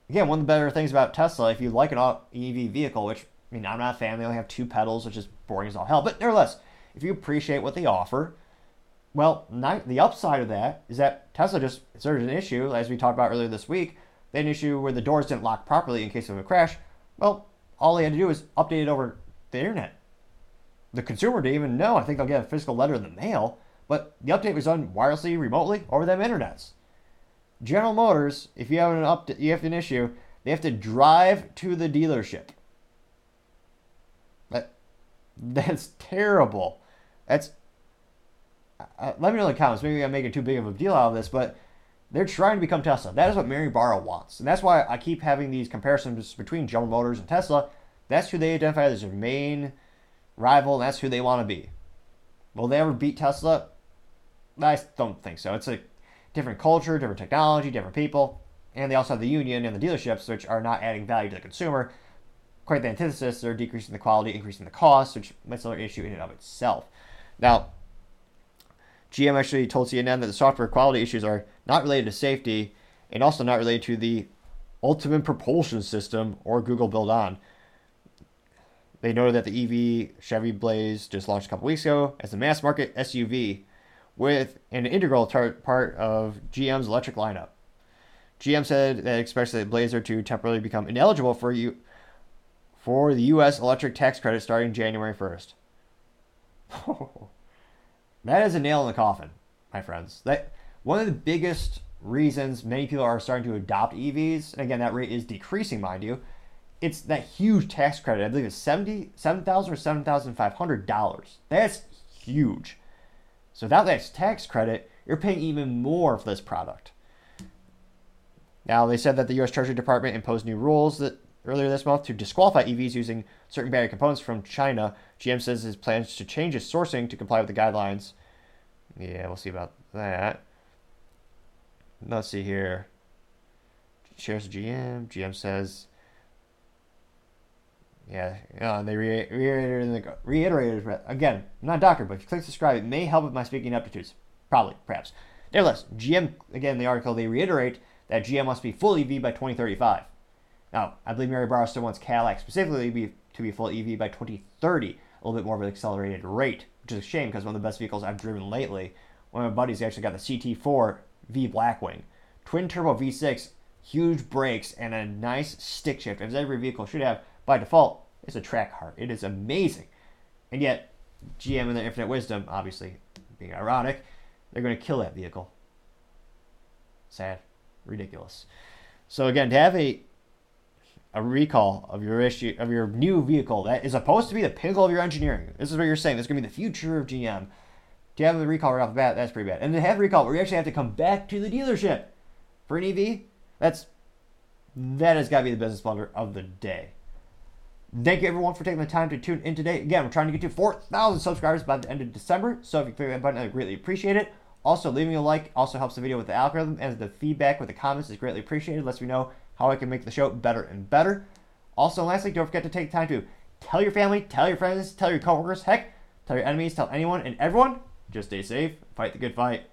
Again, one of the better things about Tesla, if you like an EV vehicle, which I mean, I'm not a fan, they only have two pedals, which is boring as all hell. But nevertheless, if you appreciate what they offer, well, not, the upside of that is that Tesla just there's an issue, as we talked about earlier this week. They had an issue where the doors didn't lock properly in case of a crash. Well, all they had to do was update it over the internet the consumer didn't even know. I think they'll get a physical letter in the mail, but the update was done wirelessly, remotely, over them internets. General Motors, if you have an up, you have an issue, they have to drive to the dealership. That that's terrible. That's uh, let me know in the comments. Maybe I'm making too big of a deal out of this, but they're trying to become Tesla. That is what Mary Barra wants, and that's why I keep having these comparisons between General Motors and Tesla. That's who they identify as their main rival, and that's who they want to be. Will they ever beat Tesla? I don't think so. It's a different culture, different technology, different people, and they also have the union and the dealerships, which are not adding value to the consumer. Quite the antithesis, they're decreasing the quality, increasing the cost, which is another issue in and of itself. Now, GM actually told CNN that the software quality issues are not related to safety and also not related to the Ultium propulsion system or Google Built-in. They noted that the EV Chevy Blaze just launched a couple weeks ago as a mass market SUV with an integral tar- part of GM's electric lineup. GM said that expects the Blazer to temporarily become ineligible for you for the U.S. electric tax credit starting January 1st. that is a nail in the coffin, my friends. That one of the biggest reasons many people are starting to adopt EVs, and again, that rate is decreasing, mind you. It's that huge tax credit. I believe it's seventy seven thousand or seven thousand five hundred dollars. That's huge. So without that tax credit, you're paying even more for this product. Now, they said that the U.S. Treasury Department imposed new rules that earlier this month to disqualify EVs using certain battery components from China. GM says it plans to change its sourcing to comply with the guidelines. Yeah, we'll see about that. Let's see here. Shares GM. GM says yeah, uh, they re- reiterated, reiterated again. I'm not a doctor, but if you click subscribe, it may help with my speaking aptitudes. Probably, perhaps. Nevertheless, GM again in the article they reiterate that GM must be full EV by 2035. Now, I believe Mary Barra still wants Cadillac specifically be, to be full EV by 2030, a little bit more of an accelerated rate, which is a shame because one of the best vehicles I've driven lately. One of my buddies actually got the CT4 V Blackwing, twin turbo V6, huge brakes, and a nice stick shift, as every vehicle should have by default, is a track heart. It is amazing. And yet, GM and their infinite wisdom, obviously being ironic, they're going to kill that vehicle. Sad. Ridiculous. So again, to have a a recall of your issue of your new vehicle that is supposed to be the pinnacle of your engineering. This is what you're saying. This is to be the future of GM. To have a recall right off the bat, that's pretty bad. And to have a recall where you actually have to come back to the dealership for an EV, that's that has got to be the business blunder of the day. Thank you everyone for taking the time to tune in today. Again, we're trying to get to 4,000 subscribers by the end of December. So if you click that button, I greatly appreciate it. Also, leaving a like also helps the video with the algorithm, and the feedback with the comments is greatly appreciated. Lets me know how I can make the show better and better. Also, lastly, don't forget to take time to tell your family, tell your friends, tell your coworkers, heck, tell your enemies, tell anyone and everyone. Just stay safe, fight the good fight.